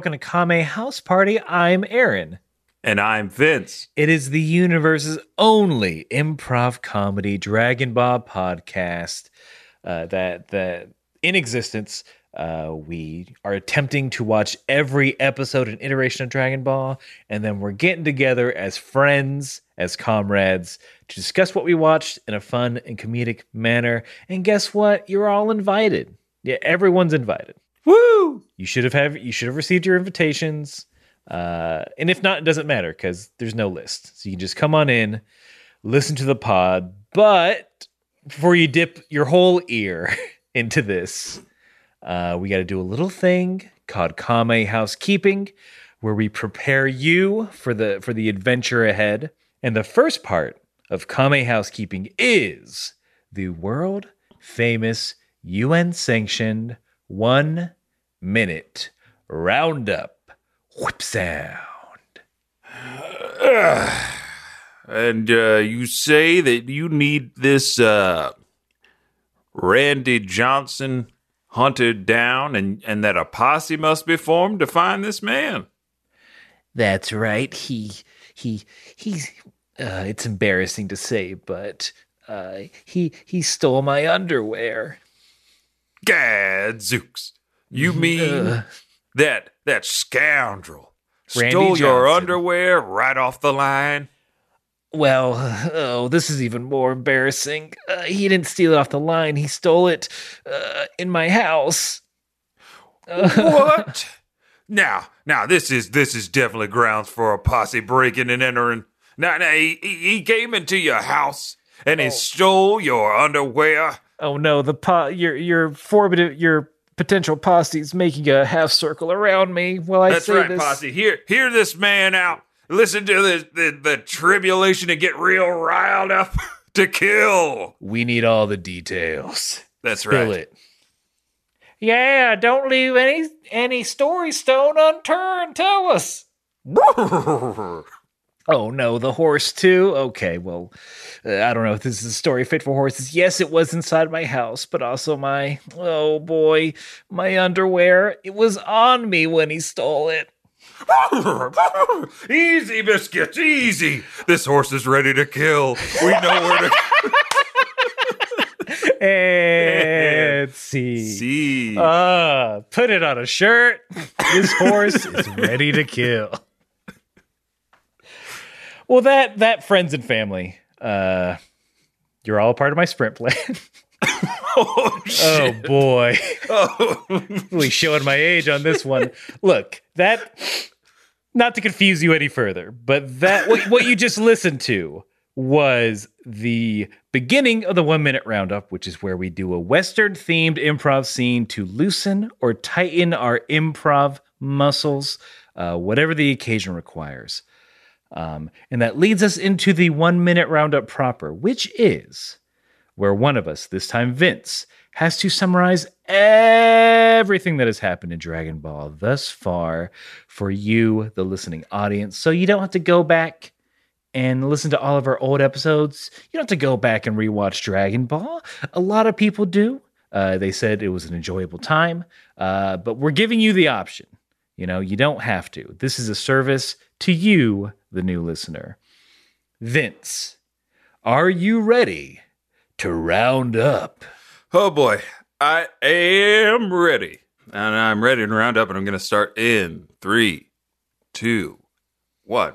Welcome to Kame House Party. I'm Aaron. And I'm Vince. It is the universe's only improv comedy Dragon Ball podcast uh, that, that in existence. Uh, we are attempting to watch every episode and iteration of Dragon Ball, and then we're getting together as friends, as comrades, to discuss what we watched in a fun and comedic manner. And guess what? You're all invited. Yeah, everyone's invited. Woo! You should have have you should have received your invitations. Uh, and if not, it doesn't matter because there's no list. So you can just come on in, listen to the pod. But before you dip your whole ear into this, uh, we got to do a little thing called Kame Housekeeping, where we prepare you for the for the adventure ahead. And the first part of Kame Housekeeping is the world famous UN sanctioned one minute roundup whip sound. And uh, you say that you need this uh, Randy Johnson hunted down, and, and that a posse must be formed to find this man. That's right. He he he's uh, it's embarrassing to say, but uh, he he stole my underwear. Gadzooks. You mean Ugh. that that scoundrel Randy stole your Johnson. underwear right off the line? Well, oh, this is even more embarrassing. Uh, he didn't steal it off the line. He stole it uh, in my house. what? Now, now this is this is definitely grounds for a posse breaking and entering. Now, now he, he he came into your house and he stole your underwear. Oh no, the po- your your formative your potential posse is making a half circle around me while I That's say right, this. posse. Hear hear this man out. Listen to the the, the tribulation and get real riled up to kill. We need all the details. That's Spill right. it. Yeah, don't leave any any story stone unturned. Tell us. Oh no, the horse too. Okay, well, uh, I don't know if this is a story fit for horses. Yes, it was inside my house, but also my oh boy, my underwear. It was on me when he stole it. easy, biscuits, easy. This horse is ready to kill. We know where to And see. see. Uh, put it on a shirt. This horse is ready to kill. Well, that that friends and family. Uh, you're all a part of my sprint plan. oh oh boy, Oh. really showing my age on this one. Look, that not to confuse you any further, but that what, what you just listened to was the beginning of the one minute roundup, which is where we do a Western themed improv scene to loosen or tighten our improv muscles, uh, whatever the occasion requires. Um, and that leads us into the one minute roundup proper, which is where one of us, this time Vince, has to summarize everything that has happened in Dragon Ball thus far for you, the listening audience. So you don't have to go back and listen to all of our old episodes. You don't have to go back and rewatch Dragon Ball. A lot of people do. Uh, they said it was an enjoyable time, uh, but we're giving you the option. You know, you don't have to. This is a service to you, the new listener. Vince, are you ready to round up? Oh boy, I am ready. And I'm ready to round up, and I'm going to start in three, two, one.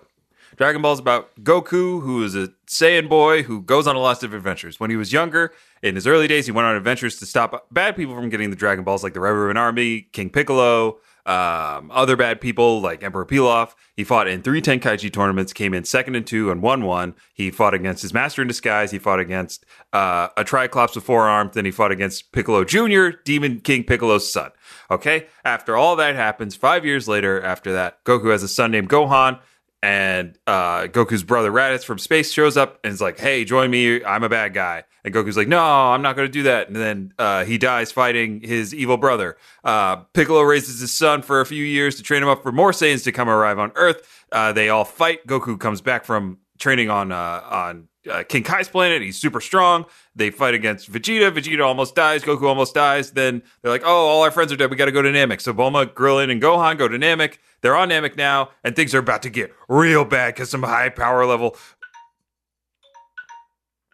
Dragon Ball is about Goku, who is a Saiyan boy who goes on a lot of adventures. When he was younger, in his early days, he went on adventures to stop bad people from getting the Dragon Balls, like the Ribbon Army, King Piccolo, um, other bad people like Emperor Pilaf. He fought in three Tenkaichi tournaments, came in second and two, and won one. He fought against his master in disguise. He fought against uh, a Triclops with four arms. Then he fought against Piccolo Jr., Demon King Piccolo's son. Okay, after all that happens, five years later, after that, Goku has a son named Gohan. And uh, Goku's brother Raditz from space shows up and is like, "Hey, join me. I'm a bad guy." And Goku's like, "No, I'm not going to do that." And then uh, he dies fighting his evil brother. Uh, Piccolo raises his son for a few years to train him up for more Saiyans to come arrive on Earth. Uh, they all fight. Goku comes back from training on uh, on uh, King Kai's planet. He's super strong. They fight against Vegeta. Vegeta almost dies. Goku almost dies. Then they're like, oh, all our friends are dead. We got to go to Namek. So Bulma, Krillin, and Gohan go to Namek. They're on Namek now, and things are about to get real bad because some high power level.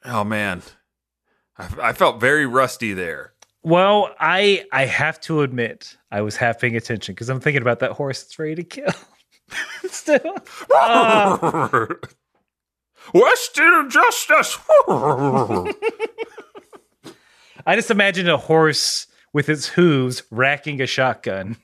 Oh man, I, I felt very rusty there. Well, I I have to admit I was half paying attention because I'm thinking about that horse that's ready to kill. Still, uh, Western justice. I just imagine a horse with its hooves racking a shotgun.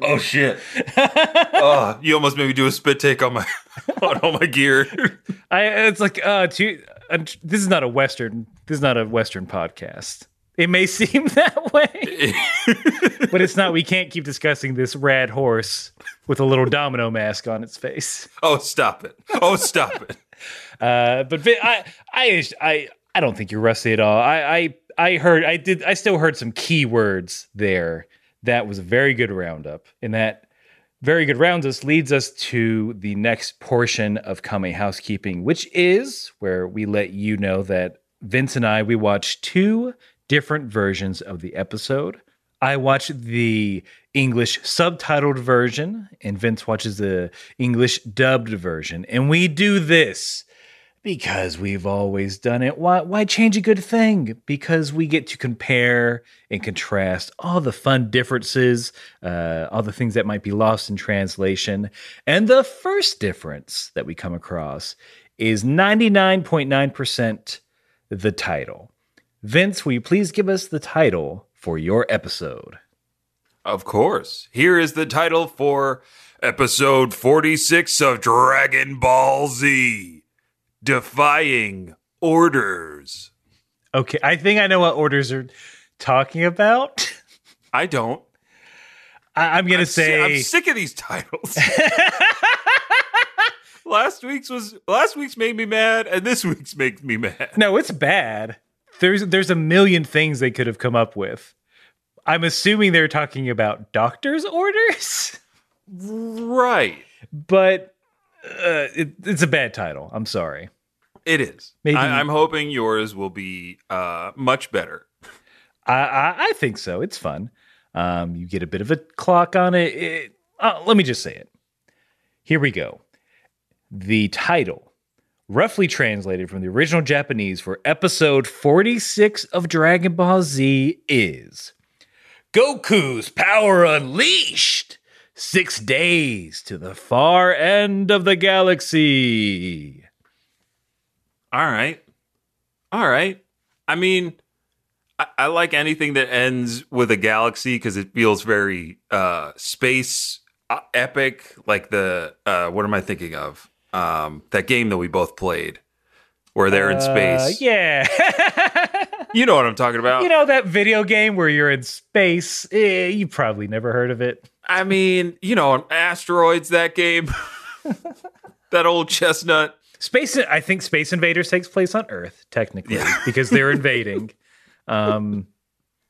oh shit! oh, you almost made me do a spit take on my on all my gear. I it's like uh, to, uh, this is not a western. This is not a western podcast. It may seem that way, but it's not. We can't keep discussing this rad horse with a little domino mask on its face. Oh, stop it! Oh, stop it! Uh, but I, I, I, I don't think you're rusty at all. I, I, I heard, I did, I still heard some key words there. That was a very good roundup, and that very good roundup leads us to the next portion of Kame Housekeeping, which is where we let you know that Vince and I we watched two different versions of the episode. I watch the English subtitled version, and Vince watches the English dubbed version. And we do this because we've always done it. Why, why change a good thing? Because we get to compare and contrast all the fun differences, uh, all the things that might be lost in translation. And the first difference that we come across is 99.9% the title. Vince, will you please give us the title for your episode? Of course. Here is the title for episode 46 of Dragon Ball Z Defying Orders. Okay, I think I know what orders are talking about. I don't. I, am gonna I'm say si- I'm sick of these titles. last week's was last week's made me mad, and this week's makes me mad. no, it's bad. There's there's a million things they could have come up with. I'm assuming they're talking about doctor's orders, Right. but uh, it, it's a bad title. I'm sorry. It is. Maybe- I, I'm hoping yours will be uh, much better. I, I, I think so. It's fun. Um, you get a bit of a clock on it. it uh, let me just say it. Here we go. The title, roughly translated from the original Japanese for episode 46 of Dragon Ball Z, is Goku's Power Unleashed. Six days to the far end of the galaxy. All right. All right. I mean, I, I like anything that ends with a galaxy because it feels very uh, space uh, epic. Like the, uh, what am I thinking of? Um, that game that we both played where they're in Uh, space. yeah. You know what I'm talking about. you know that video game where you're in space? Eh, you probably never heard of it. I mean, you know, asteroids, that game. that old chestnut. Space, I think Space Invaders takes place on Earth, technically, because they're invading um,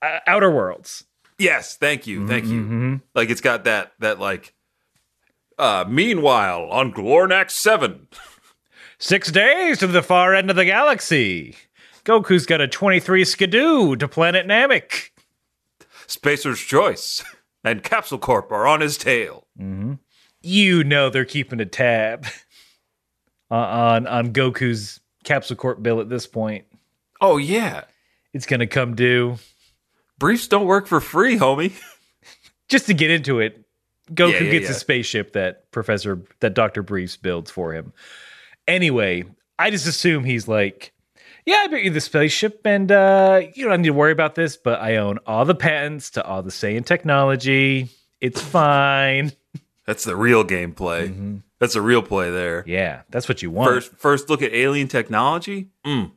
uh, outer worlds. Yes, thank you, thank you. Mhm. Like it's got that that like. Uh, meanwhile, on Glornax Seven, Six days to the far end of the galaxy. Goku's got a 23 skidoo to planet Namek. Spacer's Choice and Capsule Corp are on his tail. You know they're keeping a tab on, on, on Goku's Capsule Corp bill at this point. Oh yeah, It's going to come due. briefs don't work for free, homie. just to get into it, Goku Yeah, yeah, gets yeah. a spaceship that Professor that Doctor Briefs builds for him. Anyway, I just assume he's like, "Yeah, I built you the spaceship, and uh, you don't need to worry about this. But I own all the patents to all the Saiyan technology. It's fine. That's the real gameplay. That's a real play there. Yeah, that's what you want. First, first look at alien technology. Mm.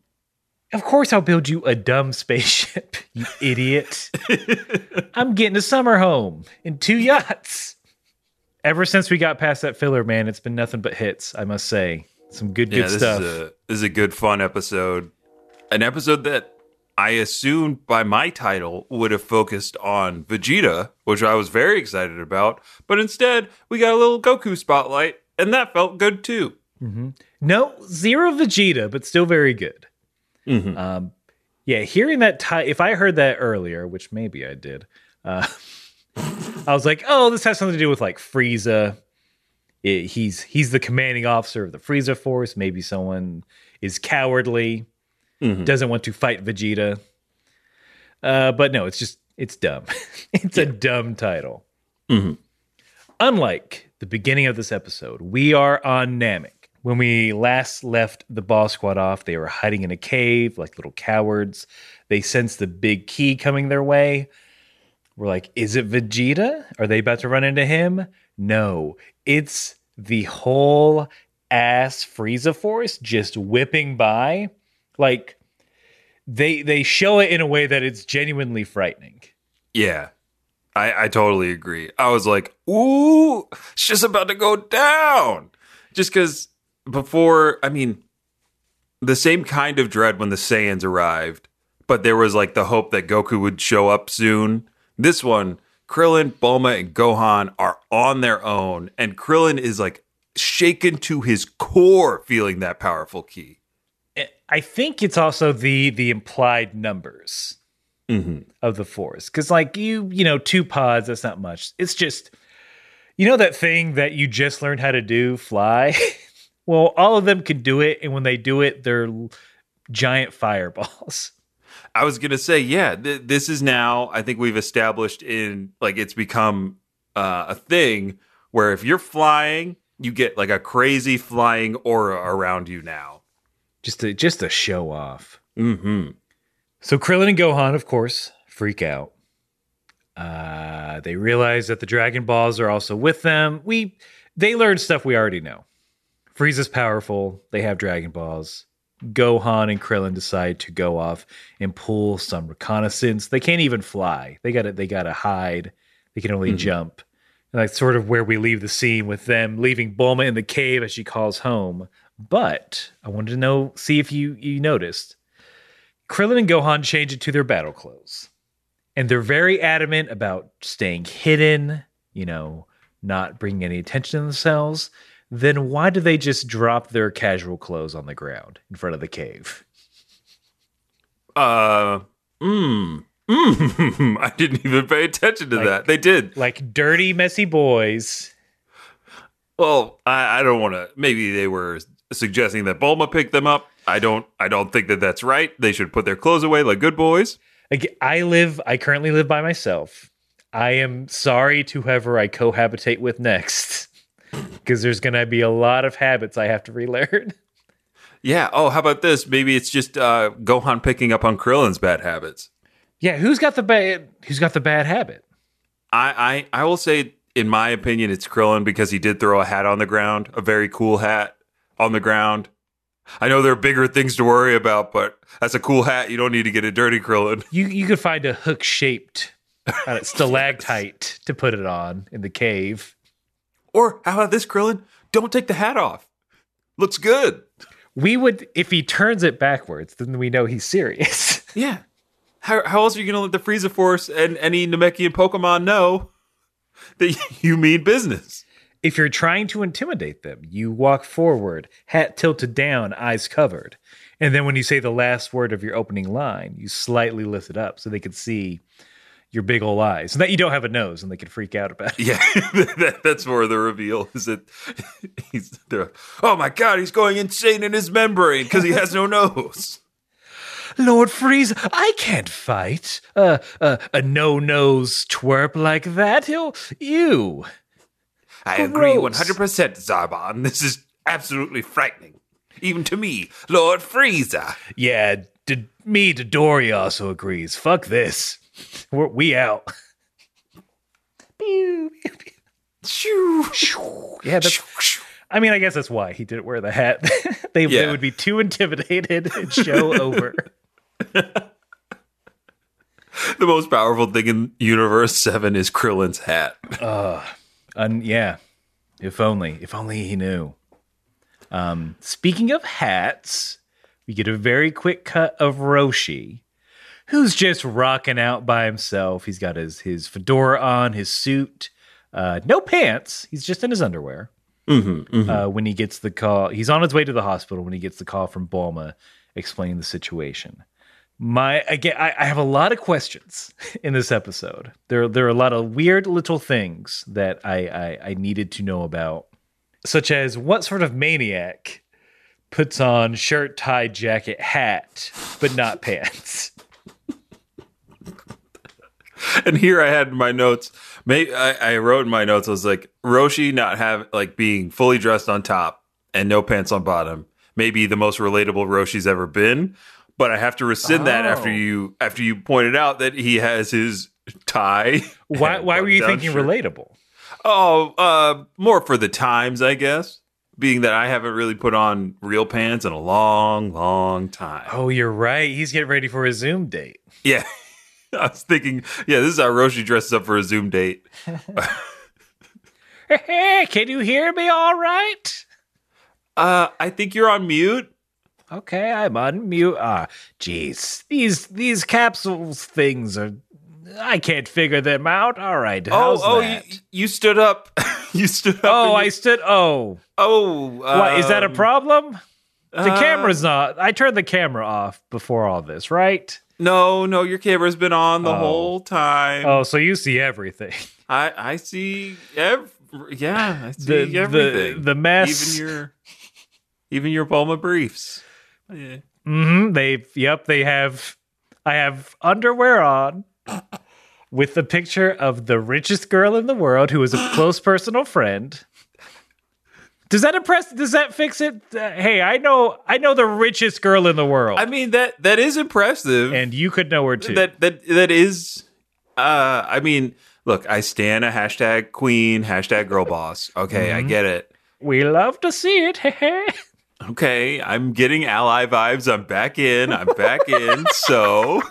Of course, I'll build you a dumb spaceship, you idiot. I'm getting a summer home and two yachts. Ever since we got past that filler, man, it's been nothing but hits, I must say. Some good, Yeah, good this stuff. is a this is a good fun episode. An episode that I assumed by my title would have focused on Vegeta, which I was very excited about, but instead we got a little Goku spotlight, and that felt good too. No, zero Vegeta, but still very good. Mhm. Um, yeah, hearing that, ti- if I heard that earlier, which maybe I did, uh, I was like, oh, this has something to do with like Frieza. It- he's he's the commanding officer of the Frieza Force. Maybe someone is cowardly, Mhm. doesn't want to fight Vegeta. Uh, but no, it's just it's dumb. it's a dumb title. Mhm. Unlike the beginning of this episode, we are on Namek. When we last left the ball squad off, they were hiding in a cave like little cowards. They sense the big ki coming their way. We're like, is it Vegeta? Are they about to run into him? No, it's the whole ass Frieza Force just whipping by. Like they they show it in a way that it's genuinely frightening. Yeah. I, I totally agree. I was like, ooh, it's just about to go down. Just because before, I mean, the same kind of dread when the Saiyans arrived, but there was like the hope that Goku would show up soon. This one, Krillin, Bulma, and Gohan are on their own, and Krillin is like shaken to his core feeling that powerful ki. I think it's also the the implied numbers Mm-hmm. of the force because like you you know two pods that's not much it's just you know that thing that you just learned how to do fly well all of them can do it and when they do it they're giant fireballs I was gonna say, yeah, th- this is now. I think we've established in like it's become uh, a thing where if you're flying, you get like a crazy flying aura around you now. just to just to show off Mm-hmm. So Krillin and Gohan, of course, freak out. Uh, they realize that the Dragon Balls are also with them. We they learn stuff we already know. Frieza's powerful. They have Dragon Balls. Gohan and Krillin decide to go off and pull some reconnaissance. They can't even fly. They got to they got to hide. They can only Mhm. jump. And that's sort of where we leave the scene with them leaving Bulma in the cave as she calls home. But I wanted to know, see if you you noticed. Krillin and Gohan change it to their battle clothes. And they're very adamant about staying hidden, you know, not bringing any attention to themselves. Then why do they just drop their casual clothes on the ground in front of the cave? Uh, mm, mm. I didn't even pay attention to Like- that. They did. Like dirty, messy boys. Well, I, I don't want to. Maybe they were suggesting that Bulma picked them up. I don't. I don't think that that's right. They should put their clothes away like good boys. I live, I currently live by myself. I am sorry to whoever I cohabitate with next. Because there's going to be a lot of habits I have to relearn. Yeah. Oh, how about this? Maybe it's just uh, Gohan picking up on Krillin's bad habits. Yeah, who's got the bad? Who's got the bad habit? I, I I will say, in my opinion, it's Krillin because he did throw a hat on the ground, a very cool hat on the ground. I know there are bigger things to worry about, but that's a cool hat. You don't need to get it dirty, Krillin. You you could find a hook shaped uh, stalactite to put it on in the cave. Or how about this, Krillin? Don't take the hat off. Looks good. We would if he turns it backwards, then we know he's serious. Yeah. How, how else are you going to let the Frieza Force and any Namekian Pokemon know that you mean business? if you're trying to intimidate them, you walk forward, hat tilted down, eyes covered. And then when you say the last word of your opening line, you slightly lift it up so they can see your big old eyes. And that you don't have a nose and they can freak out about it. Yeah, that, that's more the reveal. Is that he's there? Oh my god, he's going insane in his membrane because he has no nose. Lord Frieza, I can't fight uh, uh, a no nose twerp like that. He'll you. I agree one hundred percent, Zarbon. This is absolutely frightening, even to me, Lord Frieza. Yeah, D- me, Dory also agrees. Fuck this. We're, we out. Pew, pew, pew. Shoo. Shoo. Yeah, that's. Shoo, shoo. I mean, I guess that's why he didn't wear the hat. they, they would be too intimidated and show over. The most powerful thing in Universe Seven is Krillin's hat. Uh, and yeah, if only, if only he knew. Um, speaking of hats, we get a very quick cut of Roshi, who's just rocking out by himself. He's got his his fedora on, his suit, uh, no pants. He's just in his underwear. Mm-hmm, uh, when he gets the call. He's on his way to the hospital when he gets the call from Bulma explaining the situation. My again, I, I have a lot of questions in this episode. There, there are a lot of weird little things that I, I, I needed to know about, such as what sort of maniac puts on shirt, tie, jacket, hat, but not pants. and here I had my notes. Maybe I, I wrote in my notes. I was like, Roshi not have like being fully dressed on top and no pants on bottom. Maybe the most relatable Roshi's ever been. But I have to rescind that after Oh. you after you pointed out that he has his tie. Why, why were you thinking shirt. relatable? Oh, uh, more for the times, I guess. Being that I haven't really put on real pants in a long, long time. Oh, you're right. He's getting ready for a Zoom date. Yeah. I was thinking, yeah, this is how Roshi dresses up for a Zoom date. Hey, can you hear me all right? Uh, I think you're on mute. Okay, I'm on mute. Ah, jeez. These these capsules things are I can't figure them out. All right. How's oh, oh, you, that? you stood up. you stood up. oh, and I you- stood oh. Oh, What is that a um, problem? The uh, camera's not. I turned the camera off before all this, right? No, no, your camera's been on the Oh. whole time. Oh, so you see everything. I, I see. every yeah, I see The the everything. the mess. even your, even your Bulma briefs. Yeah. Mm-hmm. They yep, they have I have underwear on with the picture of the richest girl in the world who is a close personal friend. Does that impress does that fix it? Uh, hey, I know I know the richest girl in the world. I mean that that is impressive. and you could know her too. that that that is. Uh, I mean, look, I stand a hashtag queen, hashtag girl boss. Okay, Mm-hmm. I get it. we love to see it. Okay, I'm getting ally vibes. I'm back in. I'm back in. So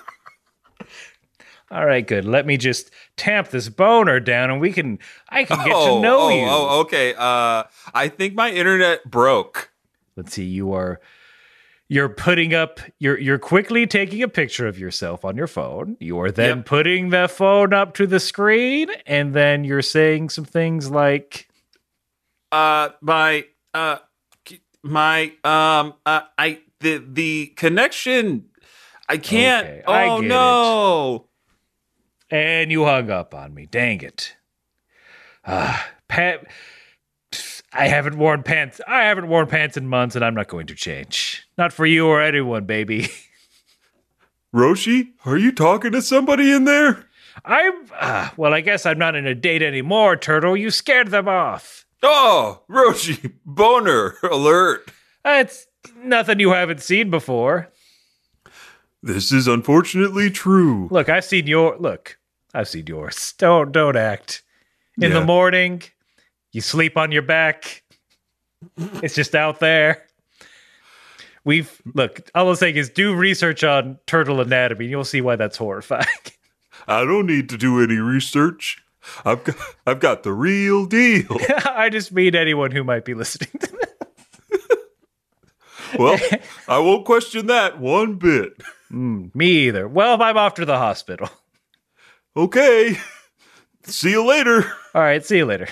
All right, good. Let me just tamp this boner down and we can I can get oh, to know oh, you. Oh, okay. Uh, I think my internet broke. Let's see, you are you're putting up you're you're quickly taking a picture of yourself on your phone. You are then Yep. putting the phone up to the screen and then you're saying some things like Uh, my uh, my um, uh, I the the connection. I can't. Okay, I oh get it. And you hung up on me. Dang it. Ah, Pat I haven't worn pants. I haven't worn pants in months and I'm not going to change. Not for you or anyone, baby. Roshi, are you talking to somebody in there? I'm ah, well, I guess I'm not in a date anymore, Turtle. You scared them off. Oh, Roshi, boner alert. It's nothing you haven't seen before. This is unfortunately true. Look, I've seen your look. I've seen yours. Don't don't act. In Yeah. the morning, you sleep on your back. It's just out there. We've look. All I'm saying is do research on turtle anatomy. and You'll see why that's horrifying. I don't need to do any research. I've got, I've got the real deal. I just mean anyone who might be listening. To this. well, I won't question that one bit. Hmm, me either. Well, I'm off to the hospital. Okay. See you later. All right. See you later.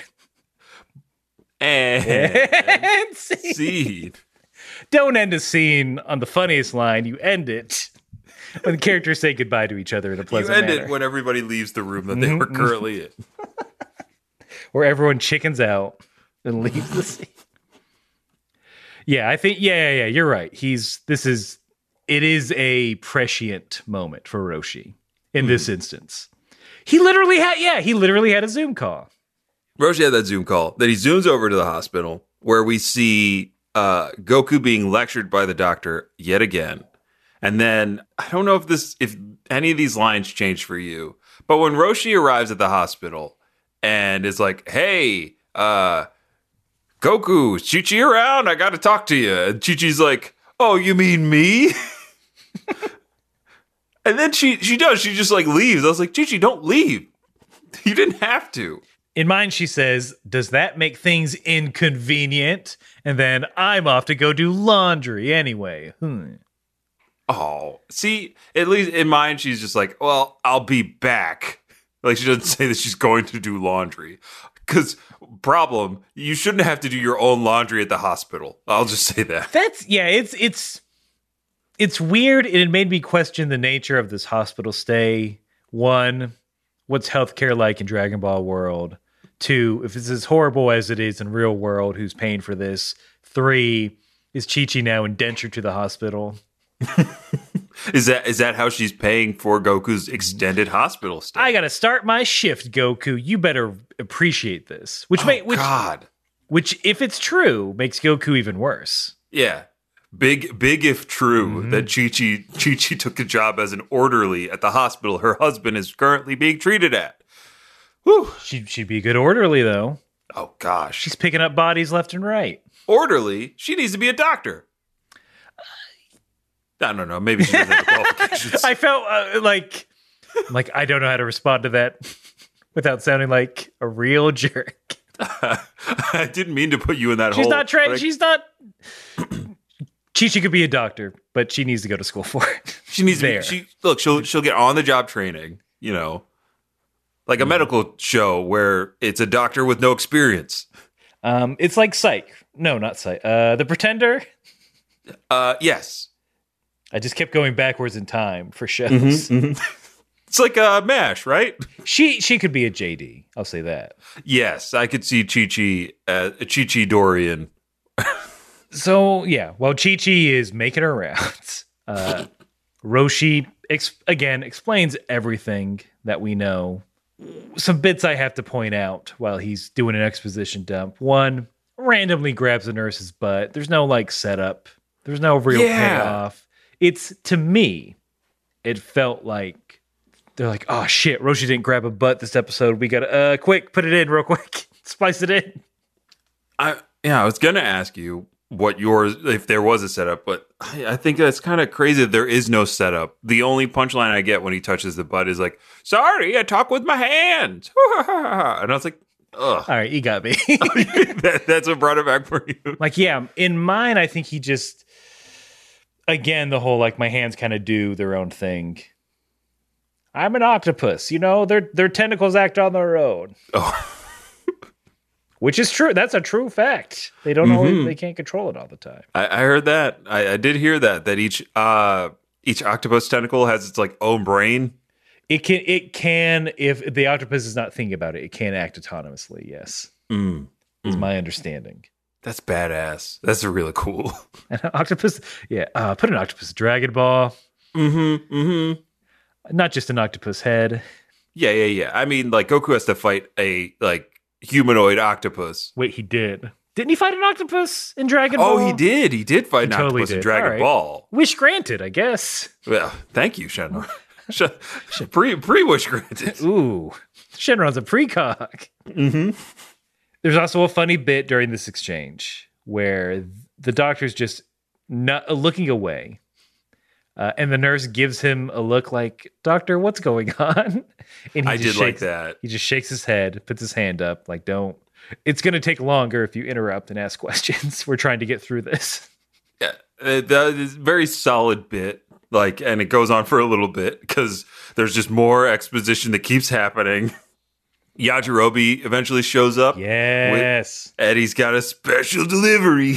And And see- seed. don't end a scene on the funniest line. You end it when the characters say goodbye to each other in a pleasant You end manner, it when everybody leaves the room that they were mm-hmm. currently in. where everyone chickens out and leaves the scene. Yeah, I think yeah, yeah, yeah. You're right. He's this is it is a prescient moment for Roshi in this hmm. instance. He literally had yeah, he literally had a Zoom call. Roshi had that Zoom call. Then he zooms over to the hospital where we see uh, Goku being lectured by the doctor yet again. And then I don't know if this if any of these lines changed for you, but when Roshi arrives at the hospital and is like, "Hey, uh, Goku, is Chi Chi around? I got to talk to you." And Chi Chi's like, "Oh, you mean me?" and then she she does. She just like leaves. I was like, "Chi Chi, don't leave. You didn't have to." In mine, she says, Does that make things inconvenient? And then I'm off to go do laundry anyway. Hmm. Oh, see, at least in mine, she's just like, well, I'll be back. Like she doesn't say that she's going to do laundry. Because problem, you shouldn't have to do your own laundry at the hospital. I'll just say that. That's yeah, it's it's it's weird and it made me question the nature of this hospital stay. One, what's healthcare like in Dragon Ball world? Two, if it's as horrible as it is in real world, who's paying for this? Three, is Chi Chi now indentured to the hospital? Is that is that how she's paying for Goku's extended hospital stay? I gotta start my shift, Goku. You better appreciate this. Which oh, may which God. which if it's true, makes Goku even worse. Yeah. Big big if true Mm-hmm. that Chi Chi Chi Chi took a job as an orderly at the hospital her husband is currently being treated at. Whew. She she'd be a good orderly though. Oh gosh. She's picking up bodies left and right. orderly. She needs to be a doctor. I don't know. Maybe she doesn't have the qualifications. I felt uh, like like I don't know how to respond to that without sounding like a real jerk. I didn't mean to put you in that She's hole. not trained. I- She's not. Chi Chi could be a doctor, but she needs to go to school for it. She needs there. to be, she look, she'll she'll get on the job training, you know. Like Mm-hmm. a medical show where it's a doctor with no experience. Um, it's like Psych. No, not Psych. Uh, the Pretender. Uh yes. I just kept going backwards in time for shows. Mm-hmm. It's like a mash, right? She she could be a JD. I'll say that. Yes, I could see Chi Chi uh, Chi Chi Dorian. So yeah, while Chi Chi is making her rounds, uh, Roshi ex- again explains everything that we know. Some bits I have to point out while he's doing an exposition dump. One randomly grabs a nurse's butt. There's no like setup. There's no real Yeah. payoff. It's to me, it felt like they're like, oh shit, Roshi didn't grab a butt this episode. We gotta uh quick put it in real quick, spice it in. I yeah, I was gonna ask you what yours if there was a setup, but I, I think that's kind of crazy that there is no setup. The only punchline I get when he touches the butt is like, "Sorry, I talk with my hands," and I was like, "Ugh." All right, you got me. that, that's what brought it back for you. Like, yeah, in mine, I think he just, again, the whole like my hands kind of do their own thing. I'm an octopus, you know, their their tentacles act on their own, Oh, which is true. That's a true fact. They don't always, they can't control it all the time. I, I heard that. I, I did hear that. That each uh each octopus tentacle has its like own brain. It can, it can, if the octopus is not thinking about it, it can act autonomously. Yes, Mm, is my understanding. that's badass. That's really cool. An octopus, yeah. Uh, put an octopus Dragon Ball, mm-hmm. Mm-hmm. not just an octopus head. Yeah, yeah, yeah. I mean, like Goku has to fight a like humanoid octopus. Wait, he did. Didn't he fight an octopus in Dragon Ball? Oh, he did. He did fight an totally octopus in. Dragon right. Ball. Wish granted, I guess. Well, thank you, Shenron. Pre pre wish granted. Ooh, Shenron's a precog. Mm-hmm. There's also a funny bit during this exchange where the doctor's just not looking away, uh, and the nurse gives him a look like, "Doctor, what's going on?" And I just did like shakes- that. He just shakes his head, puts his hand up, like, "Don't." It's going to take longer if you interrupt and ask questions. We're trying to get through this. Yeah, uh, that is a very solid bit. Like, and it goes on for a little bit because there's just more exposition that keeps happening. Yajirobe eventually shows up. Yes. Eddie's got a special delivery.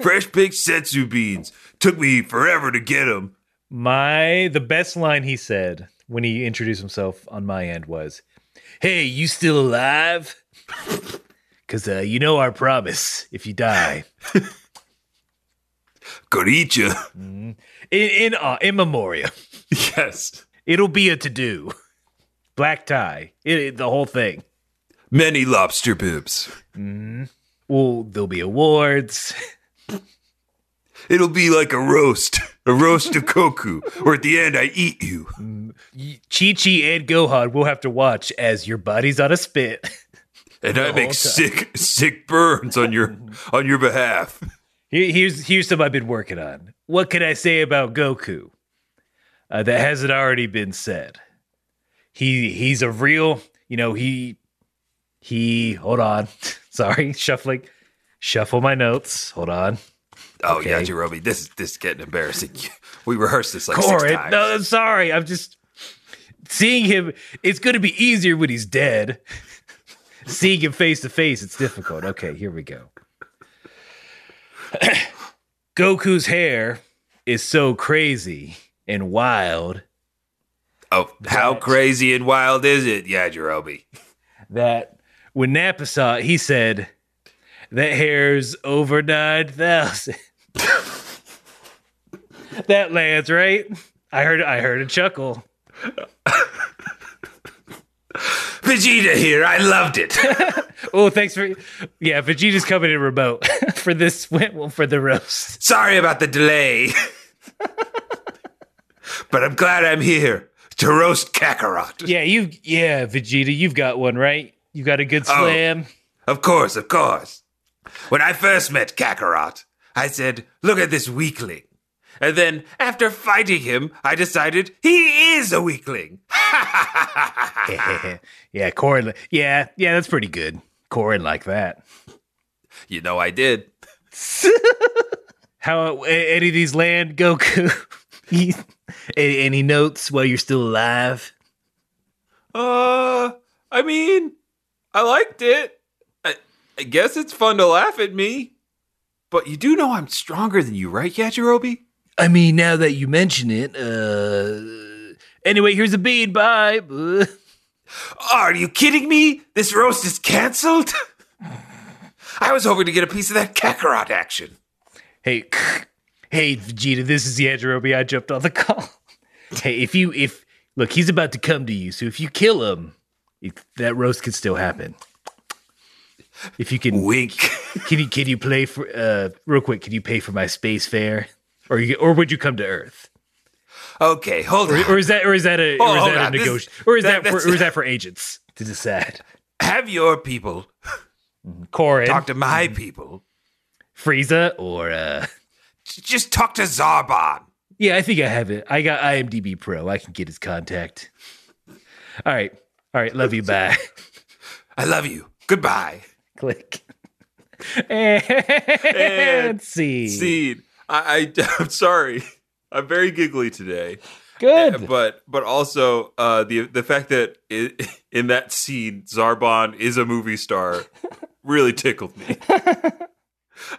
Fresh baked senzu beans. Took me forever to get him. My the best line he said when he introduced himself on my end was, "Hey, you still alive? Cuz uh, you know our promise. If you die Goricha. in in uh, in memoriam, yes. it'll be a to do. Black tie, it, it- the whole thing. Many lobster boobs. Well, there'll be awards. It'll be like a roast. A roast of Goku. Where at the end I eat you. Chi Chi and Gohan will have to watch as your body's on a spit. And I make sick sick burns on your on your behalf. Here's here's something I've been working on. What can I say about Goku uh, that hasn't already been said? He he's a real, you know, he he. Hold on, sorry, shuffling, shuffle my notes. Hold on, Oh Okay. yeah, Yajirobe, this is this is getting embarrassing. We rehearsed this like six times. No, sorry, I'm just seeing him, it's going to be easier when he's dead. seeing him face to face, it's difficult. Okay, here we go. Goku's hair is so crazy and wild Oh, how crazy and wild is it, Yajirobe? that when Nappa saw it, he said, That hair's over 9,000. that lands, right? I heard I heard a chuckle. Vegeta here, I loved it. Oh, thanks for yeah. Vegeta's coming in remote for this well, for the roast. Sorry about the delay. but I'm glad I'm here to roast Kakarot. Yeah, you yeah, Vegeta, you've got one right. You got a good Oh. slam. Of course, of course. When I first met Kakarot, I said, Look at this weakling. And then, after fighting him, I decided he is a weakling. yeah, Korin. Yeah, yeah, that's pretty good. Korin like that. You know, I did. How any of these land, Goku? any, any notes while you're still alive? Uh, I mean, I liked it. I, guess it's fun to laugh at me. But you do know I'm stronger than you, right, Yajirobe? I mean, now that you mention it, uh. Anyway, here's a bead. Bye. Are you kidding me? This roast is canceled? I was hoping to get a piece of that Kakarot action. Hey, hey, Vegeta, this is Yajirobe. I jumped on the call. hey, if you if look, he's about to come to you. So if you kill him, that roast could still happen. If you can, Wink. can you can you play for uh real quick? Can you pay for my space fare, or you, or would you come to Earth? Okay, hold on. Or is that or is that a or is that a on, this- Or is that- that, for, or is that for agents to decide? Have your people Korin, talk to my people. Frieza, or uh Just talk to Zarbon. yeah, I think I have it. I got IMDb Pro. I can get his contact. All right, all right. Love you. Bye. I love you. Goodbye. Click. And see. Seed. I, I I'm sorry. I'm very giggly today. Good. But but also uh, the the fact that i in that scene Zarbon is a movie star really tickled me.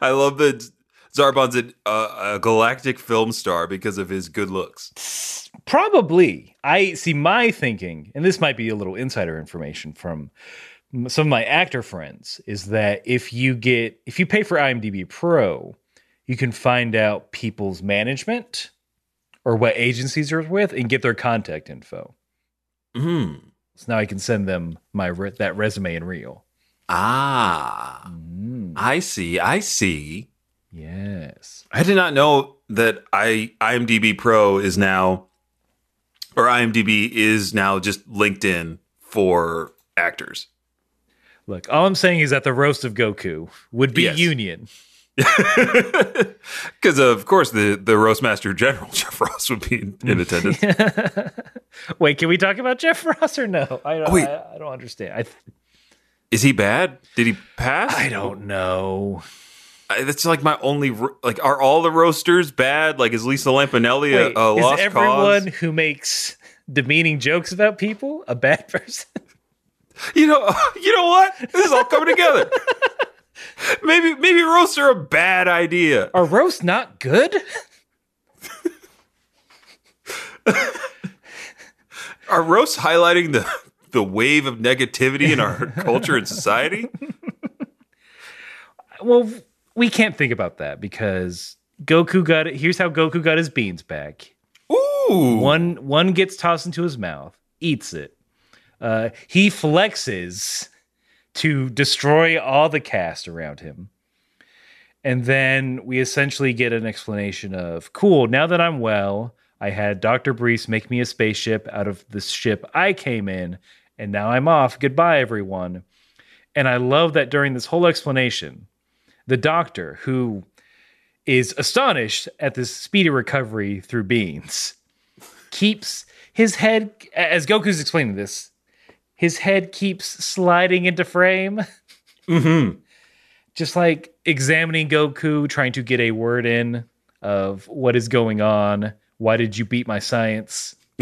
I love that Zarbon's a, a, a galactic film star because of his good looks. Probably. I see my thinking, and this might be a little insider information from some of my actor friends, is that if you get if you pay for IMDb Pro, you can find out people's management or what agencies are with and get their contact info. Hmm. So now I can send them my re- that resume and reel. Ah, Mm, I see. I see. yes. I did not know that I IMDb Pro is now or IMDb is now just LinkedIn for actors. Look, all I'm saying is that the roast of Goku would be Yes. union. Because of course the the roastmaster general Jeff Ross would be in, in attendance. Wait, can we talk about Jeff Ross or no? I don't. Wait. I, I don't understand. I th- Is he bad? Did he pass? I don't know. I, that's like my only ro- like. Are all the roasters bad? Like is Lisa Lampanelli a, Wait, a is lost everyone cause? who makes demeaning jokes about people a bad person? You know, you know what? This is all coming together. maybe maybe roasts are a bad idea. Are roasts not good? Are roasts highlighting the the wave of negativity in our culture and society? Well, we can't think about that because Goku got it. Here's how Goku got his beans back. Ooh, One one gets tossed into his mouth, eats it. Uh, he flexes to destroy all the cast around him. And then we essentially get an explanation of cool, now that I'm well, I had Dr. Briefs make me a spaceship out of the ship I came in, and now I'm off. Goodbye, everyone. And I love that during this whole explanation, the doctor, who is astonished at this speedy recovery through beans, keeps his head, as Goku's explaining this, his head keeps sliding into frame. mm-hmm. just like examining Goku, trying to get a word in of what is going on. Why did you beat my science?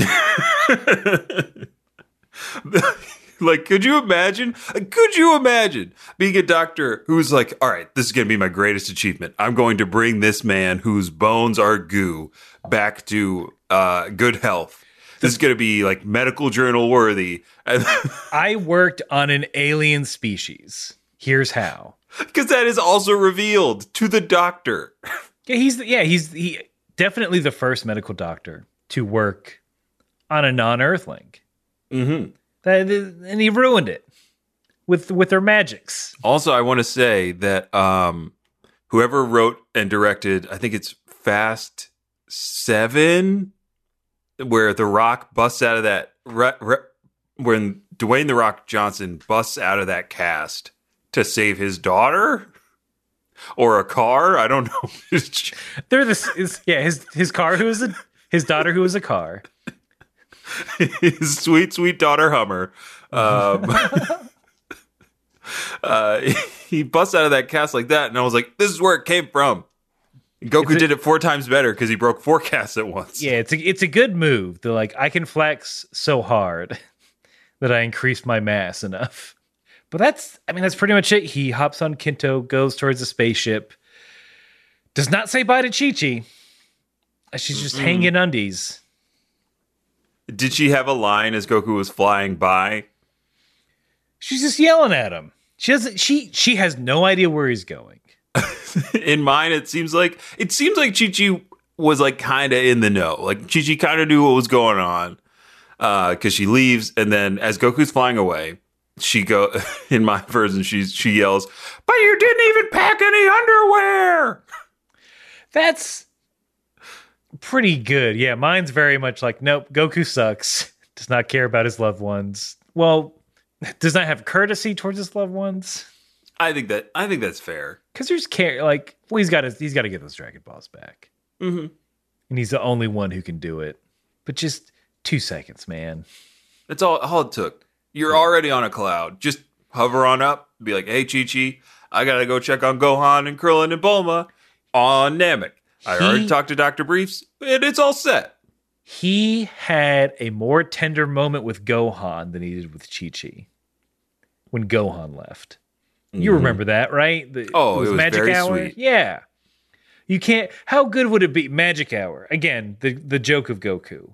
like, could you imagine? Could you imagine being a doctor who's like, all right, this is going to be my greatest achievement. I'm going to bring this man whose bones are goo back to uh, good health. This is going to be like medical journal worthy. I worked on an alien species. Here's how. Because that is also revealed to the doctor. Yeah, he's yeah he's he definitely the first medical doctor to work on a non-Earthling. Mm-hmm. That, and he ruined it with with their magics. Also, I want to say that um, whoever wrote and directed, I think it's Fast Seven, where The Rock busts out of that. Re- re- when Dwayne The Rock Johnson busts out of that cast to save his daughter or a car, I don't know. They're this is yeah his his car who was a his daughter who was a car. his sweet sweet daughter Hummer. Um, uh, he busts out of that cast like that, and I was like, "This is where it came from." Goku a- did it four times better because he broke four casts at once. Yeah, it's a it's a good move. They're like I can flex so hard that I increase my mass enough. But that's I mean that's pretty much it. He hops on Kinto, goes towards the spaceship, does not say bye to Chi Chi. Uh, she's just hanging undies. Did she have a line as Goku was flying by? She's just yelling at him. She doesn't. She she has no idea where he's going. in mine, it seems like it seems like Chi Chi was like kind of in the know. Like Chi Chi kind of knew what was going on uh, because she leaves, and then as Goku's flying away, she go in my version. She she yells, "But you didn't even pack any underwear." That's pretty good. Yeah, mine's very much like nope. Goku sucks. Does not care about his loved ones. Well, does not have courtesy towards his loved ones. I think that I think that's fair. Because there's care. Like, well, he's got to he's got to get those Dragon Balls back, Mm-hmm. and he's the only one who can do it. But just two seconds, man. That's all all it took. You're already on a cloud. Just hover on up. Be like, "Hey, Chi Chi, I gotta go check on Gohan and Krillin and Bulma on Namek. I He- already talked to Doctor Briefs, and it's all set." He had a more tender moment with Gohan than he did with Chi Chi when Gohan left. You remember that, right? The, Mm-hmm. Oh, it was very Hour. sweet. Yeah, you can't. How good would it be? Magic Hour again. The the joke of Goku,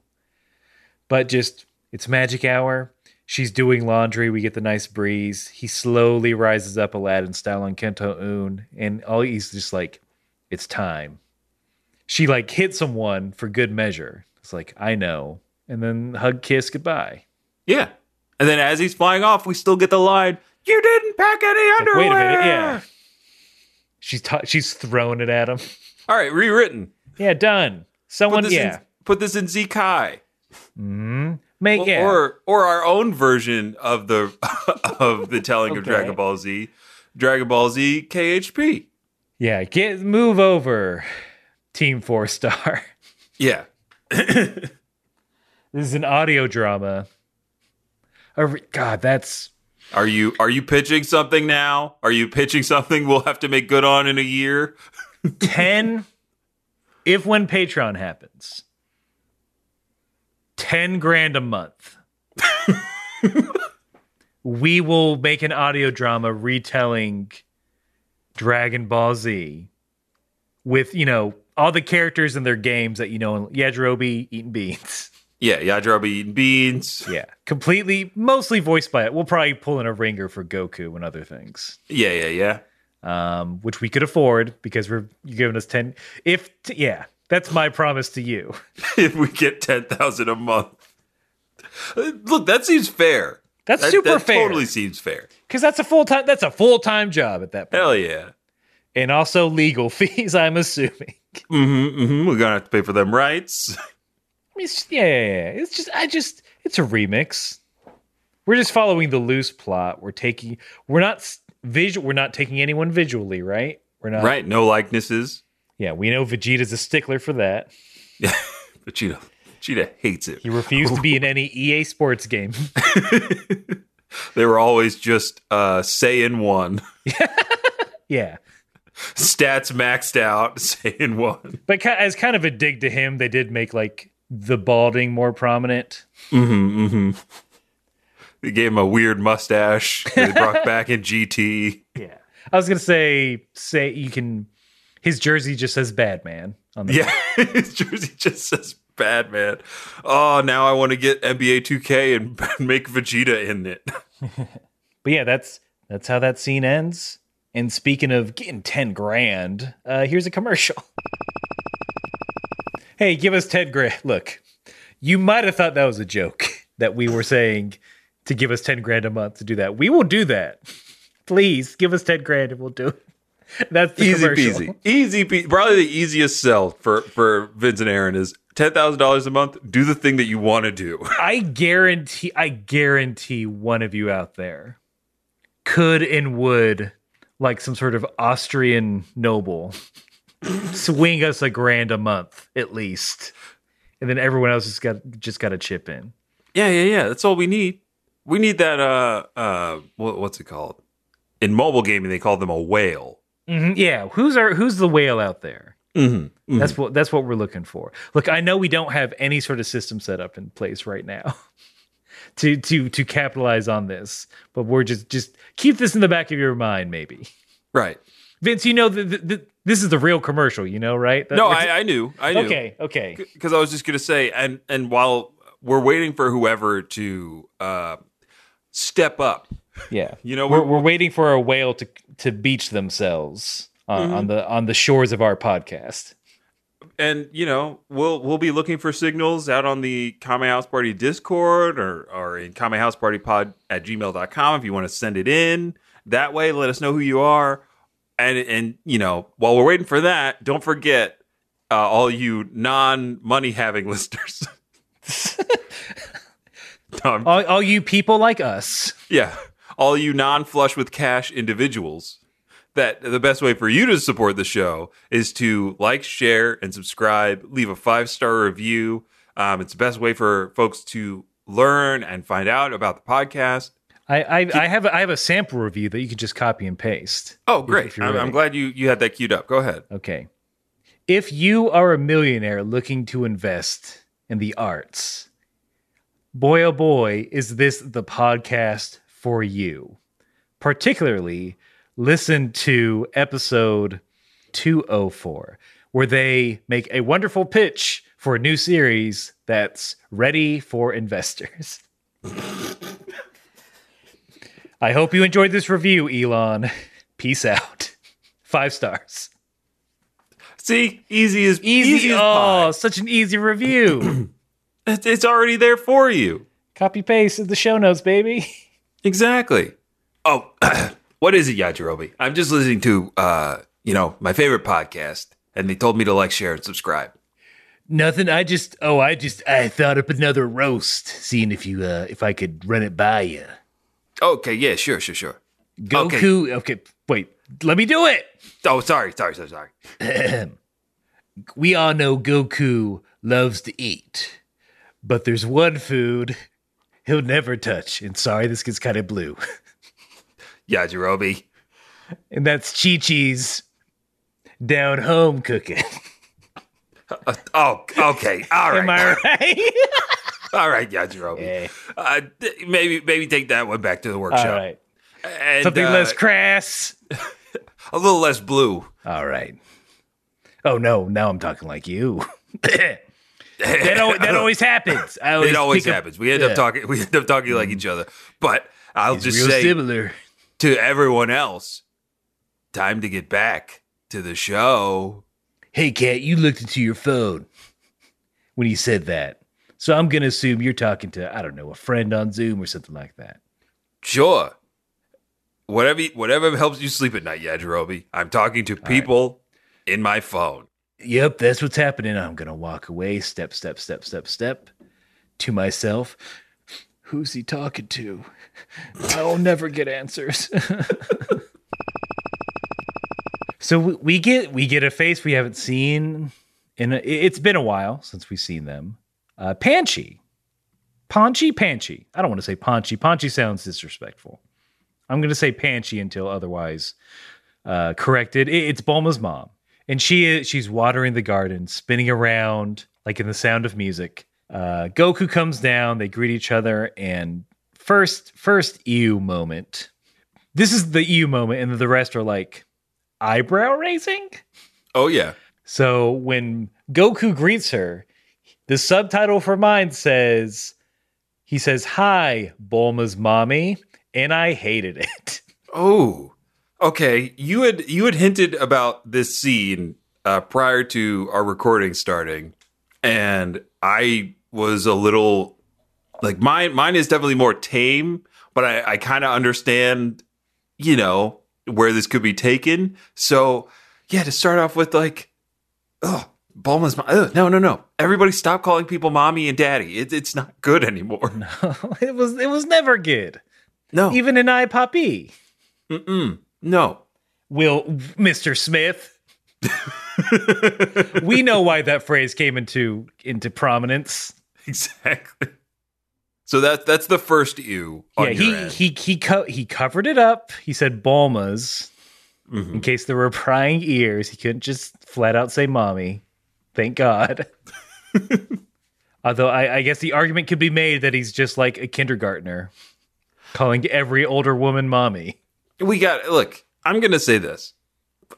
but just it's Magic Hour. She's doing laundry. We get the nice breeze. He slowly rises up Aladdin style on Kento Un, and all he's just like, "It's time." She like hit someone for good measure. It's like I know, and then hug, kiss, goodbye. Yeah. And then as he's flying off, we still get the line, "You didn't pack any Like, underwear." wait a minute, yeah. She's t- she's throwing it at him. All right, rewritten. Yeah, done. Someone, this yeah, in, put this in Zekai. make mm-hmm. Or, yeah. or or our own version of the of the telling of Dragon Ball Z, Dragon Ball Z KHP. Yeah, get move over, Team Four Star. Yeah. this is an audio drama. A God, that's Are you are you pitching something now? Are you pitching something we'll have to make good on in a year? ten. if when Patreon happens, ten grand a month, we will make an audio drama retelling Dragon Ball Z with you know all the characters and their games that you know. Yajirobe eating beans. Yeah, Yajirobe eating beans. Yeah, completely, mostly voiced by it. We'll probably pull in a ringer for Goku and other things, Yeah, yeah, yeah. um, which we could afford because we're you're giving us ten. If t- yeah, that's my promise to you. if we get ten thousand a month. Uh, Look, that seems fair. That's That, super that fair Totally seems fair. because that's a full time. That's a full time job at that point, Hell yeah. and also legal fees. I'm assuming. Mm-hmm, mm-hmm. We're gonna have to pay for them rights. Mean, it's, yeah, yeah. It's just, I just, it's a remix. We're just following the loose plot. We're taking, we're not visual. We're not taking anyone visually, right? We're not. right? No likenesses. Yeah, we know Vegeta's a stickler for that. Yeah, but Cheetah, Cheetah hates it. He refused to be in any EA Sports game. They were always just uh saying one. yeah, Stats maxed out, saying one. but as kind of a dig to him, they did make like the balding more prominent. Mm-hmm. Mm-hmm. They gave him a weird mustache. They brought back in GT. Yeah. I was gonna say say you can his jersey just says bad man on the Yeah, his jersey just says bad man. Oh, now I want to get NBA 2K and make Vegeta in it. But yeah, that's that's how that scene ends. And speaking of getting 10 grand, uh, here's a commercial. Hey, give us 10 grand. Look, you might have thought that was a joke that we were saying to give us 10 grand a month to do that. We will do that. Please give us 10 grand and we'll do it. That's the Easy commercial. peasy. Easy peasy. Probably the easiest sell for, for Vince and Aaron is $10,000 a month. Do the thing that you want to do. I guarantee I guarantee one of you out there could and would like some sort of Austrian noble swing us a grand a month at least. And then everyone else just got just got to chip in. Yeah, yeah, yeah. That's all we need. We need that, uh, uh, what, what's it called? In mobile gaming, they call them a whale. Mhm, Yeah, who's our who's the whale out there? Mm-hmm. That's what that's what we're looking for. Look, I know we don't have any sort of system set up in place right now to to to capitalize on this, but we're just just keep this in the back of your mind, maybe. Right. Vince, you know that this is the real commercial, you know, right? That- No, I, I knew. I knew. okay, okay. because I was just gonna say, and and while we're waiting for whoever to uh, step up, Yeah, You know, we're we're- we're waiting for a whale to to beach themselves on, on the on the shores of our podcast. and you know, we'll we'll be looking for signals out on the Kame House Party Discord or or in Kame House Party Pod at gmail.com if you want to send it in. That way, let us know who you are, and and you know, while we're waiting for that, don't forget uh, all you non money having listeners. No, All, all you people like us, Yeah. All you non flush with cash individuals, that the best way for you to support the show is to like, share, and subscribe. Leave a five star review. Um, it's the best way for folks to learn and find out about the podcast. I I, I have a, I have a sample review that you can just copy and paste. Oh, great. I'm, I'm glad you, you had that queued up. Go ahead. Okay. If you are a millionaire looking to invest in the arts, boy oh boy, is this the podcast for you. Particularly, listen to episode 204, where they make a wonderful pitch for a new series that's ready for investors. I hope you enjoyed this review, Elon. Peace out. Five stars. See, easy as Easy. easy as oh, pie. such an easy review. It's, already there for you. Copy paste of the show notes, baby. Exactly. Oh, what is it, Yajirobe? I'm just listening to, uh, you know, my favorite podcast, and they told me to like, share, and subscribe. Nothing. I just oh, I just I thought up another roast, seeing if you uh if I could run it by you. Okay, yeah, sure, sure, sure. Goku. Okay. wait. Let me do it. Oh, sorry, sorry, sorry, sorry. We all know Goku loves to eat, but there's one food he'll never touch. And sorry, this gets kind of blue. Yajirobe. And that's Chi Chi's down home cooking. Uh, oh, okay, all right, Am I right? All right, Yajirobe. Yeah. Uh, th- maybe, maybe take that one back to the workshop. All right. And, Something uh, less crass. a little less blue. All right. Oh no, now I'm talking like you. that, al- that always happens. I always it always pick up- happens. We end Yeah. up talking. We end up talking like each other. But I'll It's just real say similar. to everyone else, time to get back to the show. Hey, cat, you looked into your phone when you said that. So I'm gonna assume you're talking to I don't know a friend on Zoom or something like that. Sure. Whatever, whatever helps you sleep at night, Yajirobe. I'm talking to people in my phone. Yep, that's what's happening. I'm gonna walk away, step, step, step, step, step, to myself. Who's he talking to? I'll never get answers. so we, we get we get a face we haven't seen in. A, it's been a while since we've seen them. Uh, Panchy, Paunchy, Panchy. I don't want to say Paunchy. Paunchy sounds disrespectful. I'm going to say Panchy until otherwise uh, corrected. It- it's Bulma's mom, and she is she's watering the garden, spinning around like in the sound of music. Uh, Goku comes down, they greet each other, and first, first ew moment. This is the ew moment, and the rest are like eyebrow raising. Oh yeah. So when Goku greets her, the subtitle for mine says, he says, Hi, Bulma's mommy, and I hated it. Oh, okay. You had you had hinted about this scene uh, prior to our recording starting, and I was a little like mine. Mine is definitely more tame, but I, I kind of understand, you know, where this could be taken. So yeah, to start off with, like, oh, Bulma's mom. Ugh, no, no, no. Everybody, stop calling people mommy and daddy. It, it's not good anymore. No, it was it was never good. no. Even in I Poppy. Mm-mm. No. Will Mr. Smith. we know why that phrase came into into prominence. Exactly. So that's that's the first ew. On yeah, your he end. he he co- he covered it up. He said Bulma's Mhm. in case there were prying ears. He couldn't just flat out say mommy. Thank God. Although I, I guess the argument could be made that he's just like a kindergartner, calling every older woman mommy. We got look. I'm gonna say this.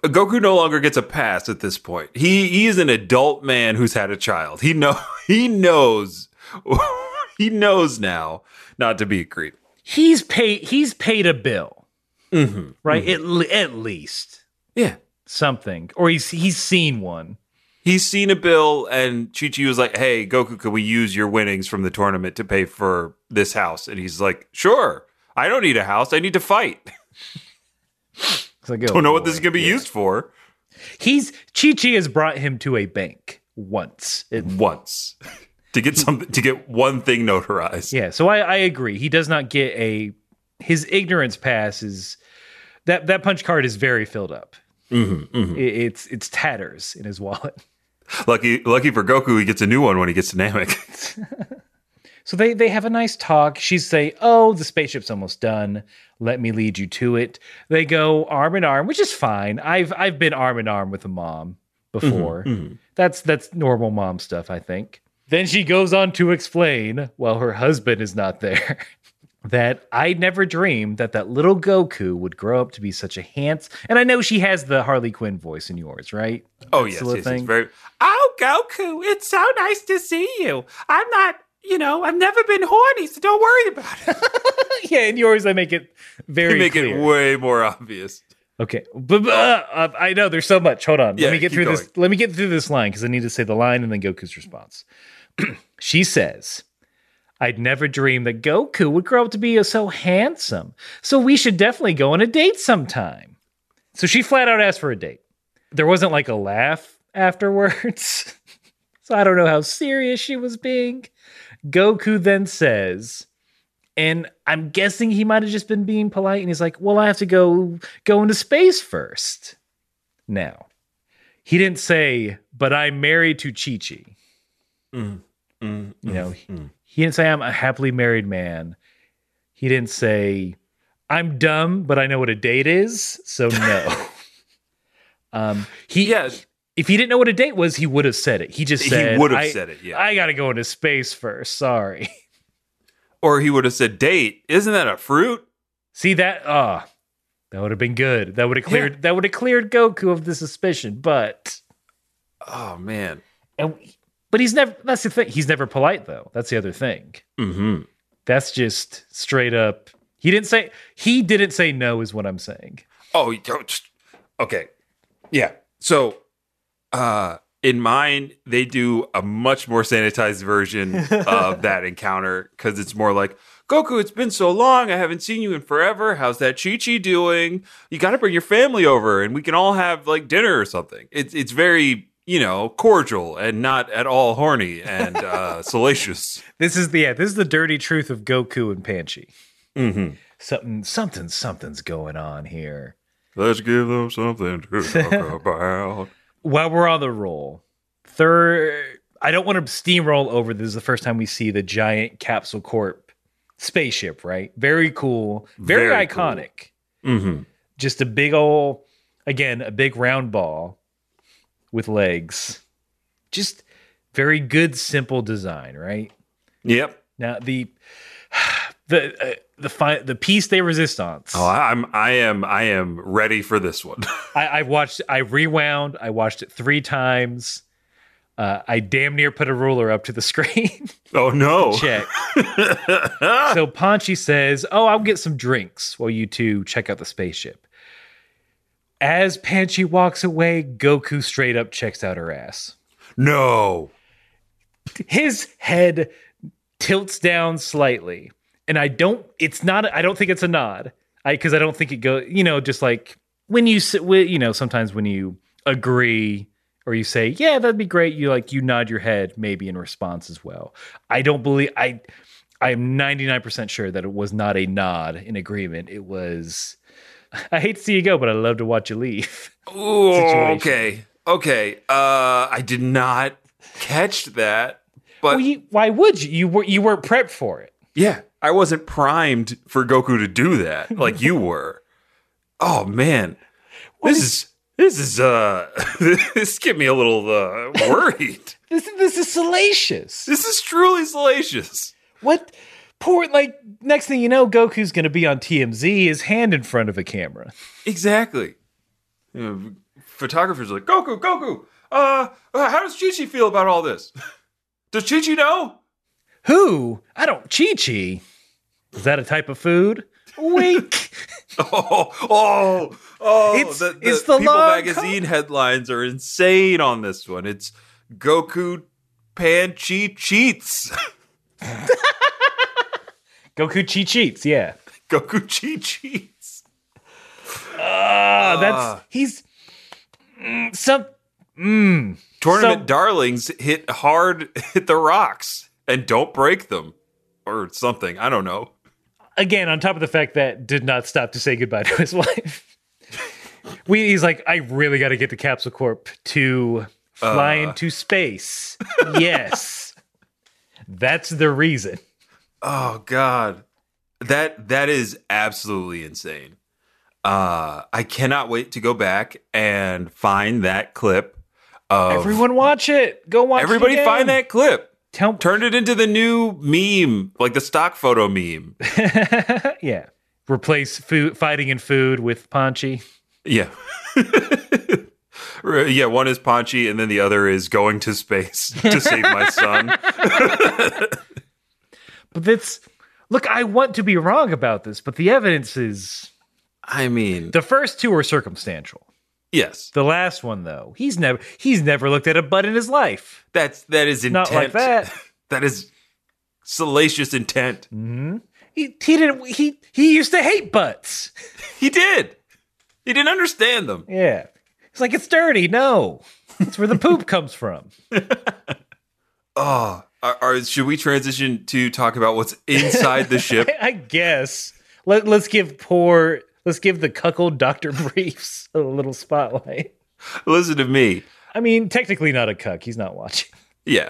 Goku no longer gets a pass at this point. He he is an adult man who's had a child. He know he knows he knows now not to be a creep. He's paid. He's paid a bill, Mm-hmm. right? At at least Yeah. something, or he's he's seen one. He's seen a bill, and Chi Chi was like, "Hey, Goku, can we use your winnings from the tournament to pay for this house?" And he's like, "Sure. I don't need a house. I need to fight. Like, don't oh, know what this is gonna be used for." He's Chi Chi has brought him to a bank once. It- Once to get something to get one thing notarized. yeah, so I, I agree. He does not get a his ignorance pass is that that punch card is very filled up. Mm-hmm, mm-hmm. It, it's it's tatters in his wallet. Lucky, lucky for Goku, he gets a new one when he gets to Namek. So they they have a nice talk. She's say, "Oh, the spaceship's almost done. Let me lead you to it." They go arm in arm, which is fine. I've I've been arm in arm with a mom before. Mm-hmm, mm-hmm. That's that's normal mom stuff, I think. Then she goes on to explain, while her husband is not there, that I never dreamed that that little Goku would grow up to be such a handsome. And I know she has the Harley Quinn voice in yours, right? Oh yes, yes, yes, very. Oh Goku, it's so nice to see you. I'm not, you know, I've never been horny, so don't worry about it. yeah, in yours I make it very You make clear. it way more obvious. Okay, but, but, uh, uh, I know there's so much. Hold on. Yeah, let me get keep through this. Let me get through this line because I need to say the line and then Goku's response. she says, "I'd never dreamed that Goku would grow up to be so handsome. So we should definitely go on a date sometime." So she flat out asked for a date. There wasn't like a laugh afterwards. so I don't know how serious she was being. Goku then says, and I'm guessing he might have just been being polite and he's like, "Well, I have to go go into space first. Now, he didn't say, "But I'm married to Chi Chi." Mm, mm, You know, mm. he didn't say, "I'm a happily married man." He didn't say, "I'm dumb, but I know what a date is." So no. um, he Yeah, if he didn't know what a date was, he would have said it. He just he said, would have said it. Yeah, I got to go into space first. Sorry. or he would have said, "Date, isn't that a fruit?" See that? Ah, that would have been good. That would have cleared. That would have cleared Goku of the suspicion. But Oh man. and but he's never. That's the thing. He's never polite though. That's the other thing. Mm-hmm. That's just straight up. He didn't say. He didn't say no. Is what I'm saying. Oh. Okay. Yeah. So, uh, in mine, they do a much more sanitized version of that encounter because it's more like, Goku, it's been so long. I haven't seen you in forever. How's that Chi Chi doing? You got to bring your family over and we can all have like dinner or something. It's, it's very, you know, cordial and not at all horny and uh, salacious. This is the yeah. This is the dirty truth of Goku and Panchy. Mm-hmm. Something. Something. Something's going on here. Let's give them something to talk about. While we're on the roll, third, I don't want to steamroll over. This is the first time we see the giant Capsule Corp spaceship, right? Very cool, very, Very cool. iconic. Mm-hmm. Just a big old, again, a big round ball with legs. Just very good, simple design, right? Yep. Now the the uh, the fi- the piece de resistance. Oh, I- I'm I am I am ready for this one. I, I watched. I rewound. I watched it three times. Uh, I damn near put a ruler up to the screen. oh no. check. so Ponchi says, "Oh, I'll get some drinks while you two check out the spaceship." As Panchy walks away, Goku straight up checks out her ass. No. His head tilts down slightly, and I don't. It's not. I don't think it's a nod. I because I don't think it goes. You know, just like when you sit with. You know, sometimes when you agree or you say, "Yeah, that'd be great," you like you nod your head maybe in response as well. I don't believe I. I am ninety nine percent sure that it was not a nod in agreement. It was. I hate to see you go, but I love to watch you leave. Ooh, Situation. okay. Okay. Uh I did not catch that. But Well, you, why would you? You were you weren't prepped for it. yeah, I wasn't primed for Goku to do that like you were. Oh man. This is this is uh this get me a little uh worried. This this is salacious. this is truly salacious. What? Poor, like, next thing you know, Goku's going to be on TMZ, his hand in front of a camera. Exactly. You know, photographers are like, Goku, Goku, uh, uh, how does Chi Chi feel about all this? Does Chi Chi know? Who? I don't. Chi Chi. Is that a type of food? Wink. Oh, oh, oh! It's- the, the it's the People magazine headlines are insane on this one. It's Goku Pan Chi cheats. Goku Chi cheats. Yeah. Goku Chi cheats. Ah, that's he's mm, some. Mm. Tournament So- darlings hit hard, hit the rocks, and don't break them, or something. I don't know. Again, on top of the fact that did not stop to say goodbye to his wife. We, he's like, I really got to get the Capsule Corp to fly Uh. into space. yes, that's the reason. Oh God, that that is absolutely insane. Uh, I cannot wait to go back and find that clip of Everyone watch it. Go watch. it Everybody find that clip. Tell. Turn it into the new meme, like the stock photo meme. yeah. Replace food fighting and food with Ponchi. Yeah. yeah, one is Ponchi, and then the other is going to space to save my son. But that's look. I want to be wrong about this, but the evidence is I mean, the first two are circumstantial. Yes. The last one, though, he's never he's never looked at a butt in his life. That's that is intent. Not like that. That is salacious intent. Mm-hmm. He he didn't he he used to hate butts. He did. He didn't understand them. Yeah, it's like it's dirty. No, it's where the poop comes from. Oh, are, are, should we transition to talk about what's inside the ship? I guess let let's give poor let's give the cuckold Doctor Briefs a little spotlight. Listen to me. I mean, technically not a cuck. He's not watching. Yeah.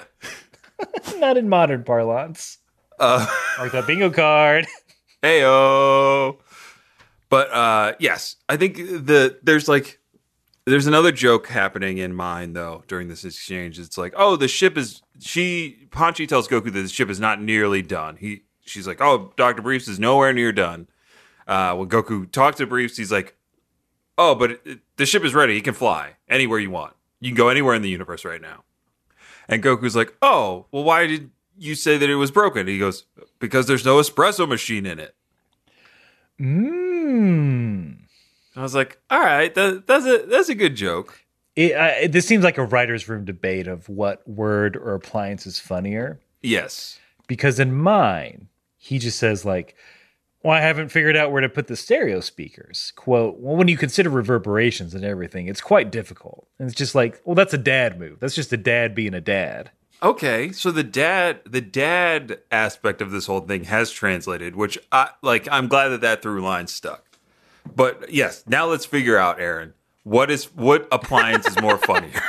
Not in modern parlance. Uh, Like that bingo card. Heyo. But uh yes, I think the there's like there's another joke happening in mine though during this exchange. It's like, oh, the ship is she Panchy tells Goku that the ship is not nearly done. He she's like, oh, Doctor Briefs is nowhere near done. Uh, when Goku talks to Briefs, he's like, oh, but it, it- the ship is ready. He can fly anywhere you want. You can go anywhere in the universe right now. And Goku's like, oh, well, why did you say that it was broken? He goes, because there's no espresso machine in it. Mmm. I was like, all right, that, that's a that's a good joke. It, uh, this seems like a writer's room debate of what word or appliance is funnier. Yes. Because in mine, he just says like, "Well, I haven't figured out where to put the stereo speakers." Quote: Well, when you consider reverberations and everything, it's quite difficult. And it's just like, well, that's a dad move. That's just a dad being a dad. Okay, so the dad the dad aspect of this whole thing has translated, which I like. I'm glad that that through line stuck. But yes, now let's figure out, Aaron, what is what appliance is more funnier?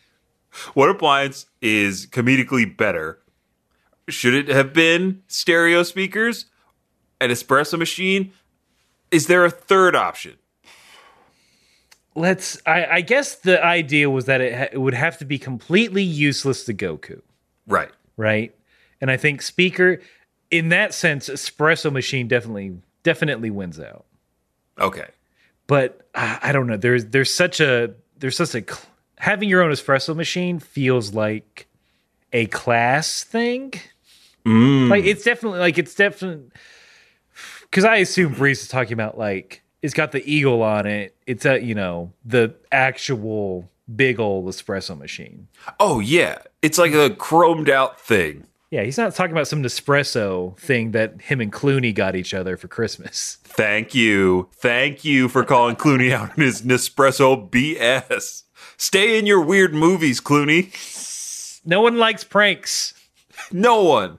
what appliance is comedically better? Should it have been stereo speakers, an espresso machine? Is there a third option? let's. I, I guess the idea was that it, ha- it would have to be completely useless to Goku, Right. right? And I think Speaker, in that sense, Espresso Machine definitely definitely wins out. Okay. But I, I don't know. There's there's such a there's such a cl- having your own espresso machine feels like a class thing. Mm. Like it's definitely like it's definitely because I assume Briefs is talking about like it's got the eagle on it. It's a you know the actual big old espresso machine. Oh yeah, it's like a chromed out thing. Yeah, he's not talking about some Nespresso thing that him and Clooney got each other for Christmas. Thank you, thank you for calling Clooney out on his Nespresso BS. Stay in your weird movies, Clooney. No one likes pranks. No one.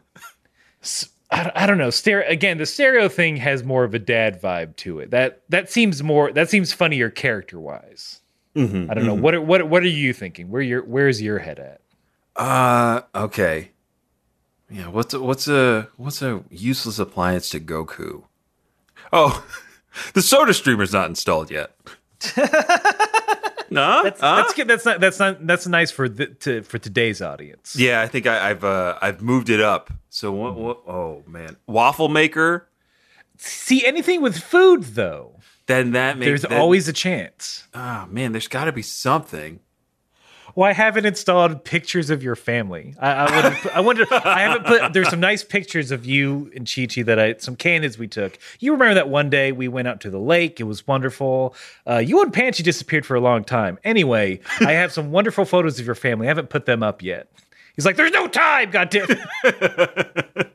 I, I don't know. Stereo again. The stereo thing has more of a dad vibe to it. That that seems more. That seems funnier character wise. Mm-hmm, I don't know. What are, what what are you thinking? Where your where's your head at? Uh, okay. Yeah, what's a, what's a what's a useless appliance to Goku? Oh, the Soda Streamer's not installed yet. no, That's, that's good. That's not that's not that's nice for the, to for today's audience. yeah. I think I, I've uh, I've moved it up. So what? what oh man, waffle maker. See anything with food though, Then that makes there's that- always a chance. Oh man, there's got to be something. Well, I haven't installed pictures of your family. I, I would. I wonder. I haven't put. There's some nice pictures of you and Chi Chi that I some candids we took. You remember that one day we went out to the lake. It was wonderful. Uh, you and Pansy disappeared for a long time. Anyway, I have some wonderful photos of your family. I haven't put them up yet. He's like, "There's no time, goddamn." it."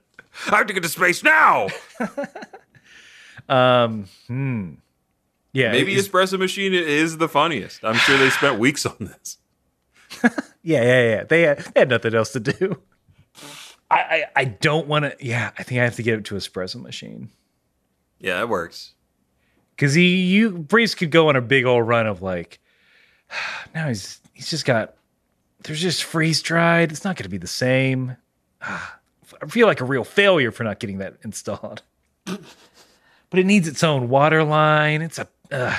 I have to get to space now. Um. Hmm. Yeah. Maybe espresso machine is the funniest. I'm sure they spent weeks on this. Yeah, yeah, yeah. They had, they had nothing else to do. I, I, I don't want to. Yeah, I think I have to get it to a espresso machine Yeah, that works. because he, you, Briefs could go on a big old run of like. Now he's he's just got. There's just freeze dried. It's not going to be the same. I feel like a real failure for not getting that installed. But it needs its own water line. It's a. Uh,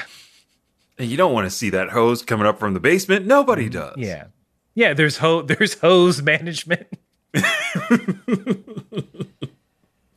you don't want to see that hose coming up from the basement. Nobody does. Yeah. Yeah, there's ho there's hose management.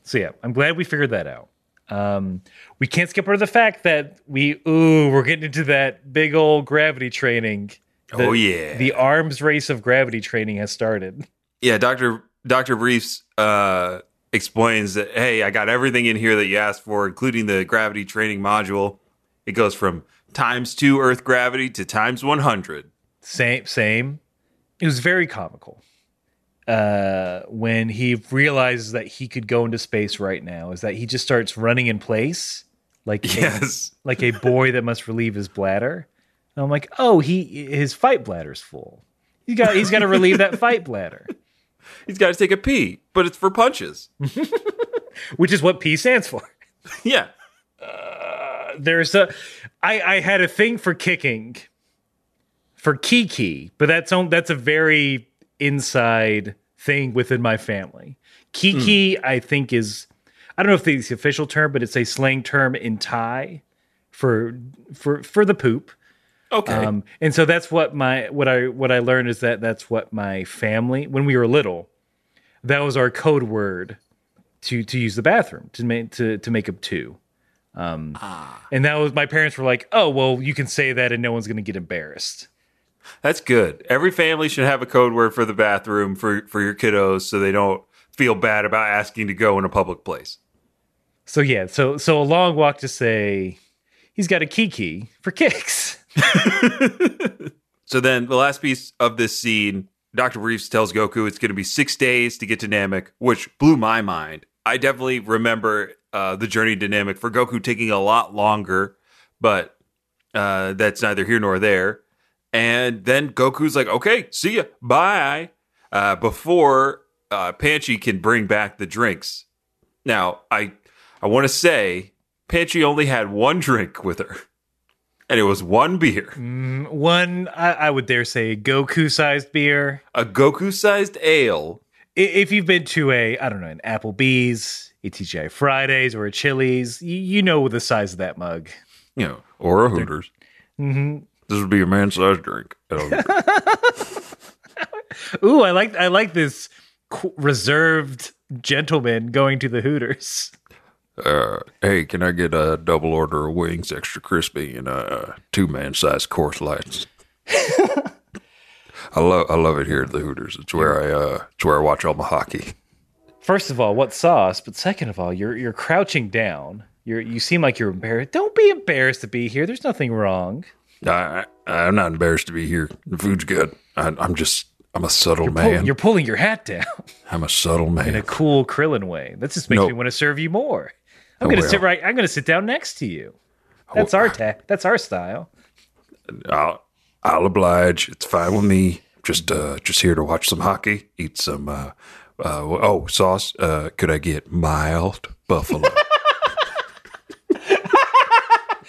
so yeah, I'm glad we figured that out. Um, we can't skip over the fact that we ooh, we're getting into that big old gravity training. The- oh yeah. The arms race of gravity training has started. yeah, Doctor Doctor Briefs uh, explains that hey, I got everything in here that you asked for, including the gravity training module. It goes from times two Earth gravity to times one hundred. Same same. It was very comical. Uh, when he realizes that he could go into space right now, is that he just starts running in place like a- Yes. like a boy that must relieve his bladder. And I'm like, oh, he his fight bladder's full. He's got he's got to relieve that fight bladder, He's got to take a pee, but it's for punches. which is what P stands for. yeah. There's a, I I had a thing for kicking, for Kiki, but that's on that's a very inside thing within my family. Kiki, I think is, I don't know if it's the official term, but it's a slang term in Thai for for for the poop. Okay. Um, and so that's what my what I what I learned is that that's what my family when we were little, that was our code word to to use the bathroom to make to to make up two. Um, and that was my parents were like, oh well, you can say that and no one's gonna get embarrassed. That's good. Every family should have a code word for the bathroom for for your kiddos, so they don't feel bad about asking to go in a public place. So yeah, so so a long walk to say he's got a kiki for kicks. So then the last piece of this scene, Dr. Briefs tells Goku it's going to be six days to get to Namek, which blew my mind. I definitely remember uh, the journey to Namek for Goku taking a lot longer, but uh, that's neither here nor there. And then Goku's like, okay, see ya, bye, uh, before uh, Panchy can bring back the drinks. Now, I, I want to say Panchy only had one drink with her, and it was one beer. One, I, I would dare say, Goku sized beer. a Goku sized ale. If you've been to a, I don't know, an Applebee's, a TGI Fridays, or a Chili's, you, you know the size of that mug. You know, or a Hooters. This would be a man-sized drink. Um, Ooh, I like I like this reserved gentleman going to the Hooters. uh, hey, can I get a double order of wings, extra crispy, and uh, two man-sized Coors Lights? I love I love it here at the Hooters. It's where I uh, it's where I watch all my hockey. First of all, what sauce? But second of all, you're you're crouching down. You're you seem like you're embarrassed. Don't be embarrassed to be here. There's nothing wrong. I, I I'm not embarrassed to be here. The food's good. I, I'm just I'm a subtle Pull- man. you're pulling your hat down I'm a subtle man. in a cool Krillin way. That just makes No. me want to serve you more. I'm Oh, gonna well. sit right. I'm gonna sit down next to you. That's Oh, our ta- That's our style. I'll I'll oblige. It's fine with me. Just uh just here to watch some hockey, eat some uh uh oh sauce. Uh could I get mild buffalo?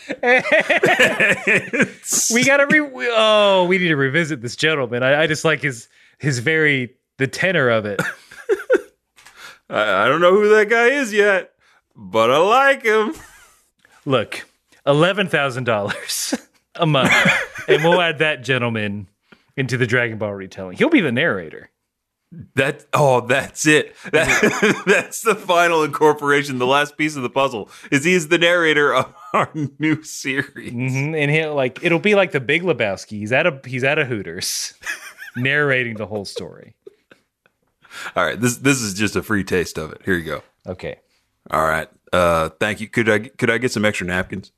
We gotta re. we- oh, we need to revisit this gentleman. I, I just like his his very the tenor of it. I, I don't know who that guy is yet, but I like him. Look, eleven thousand dollars a month, and we'll add that gentleman into the Dragon Ball retelling. He'll be the narrator. That oh, that's it. That, that's the final incorporation. The last piece of the puzzle is he's the narrator of our new series. hmm And he'll like it'll be like the Big Lebowski. He's at a he's at a Hooters, narrating the whole story. All right, this this is just a free taste of it. Here you go. Okay. All right. Uh, thank you. Could I could I get some extra napkins?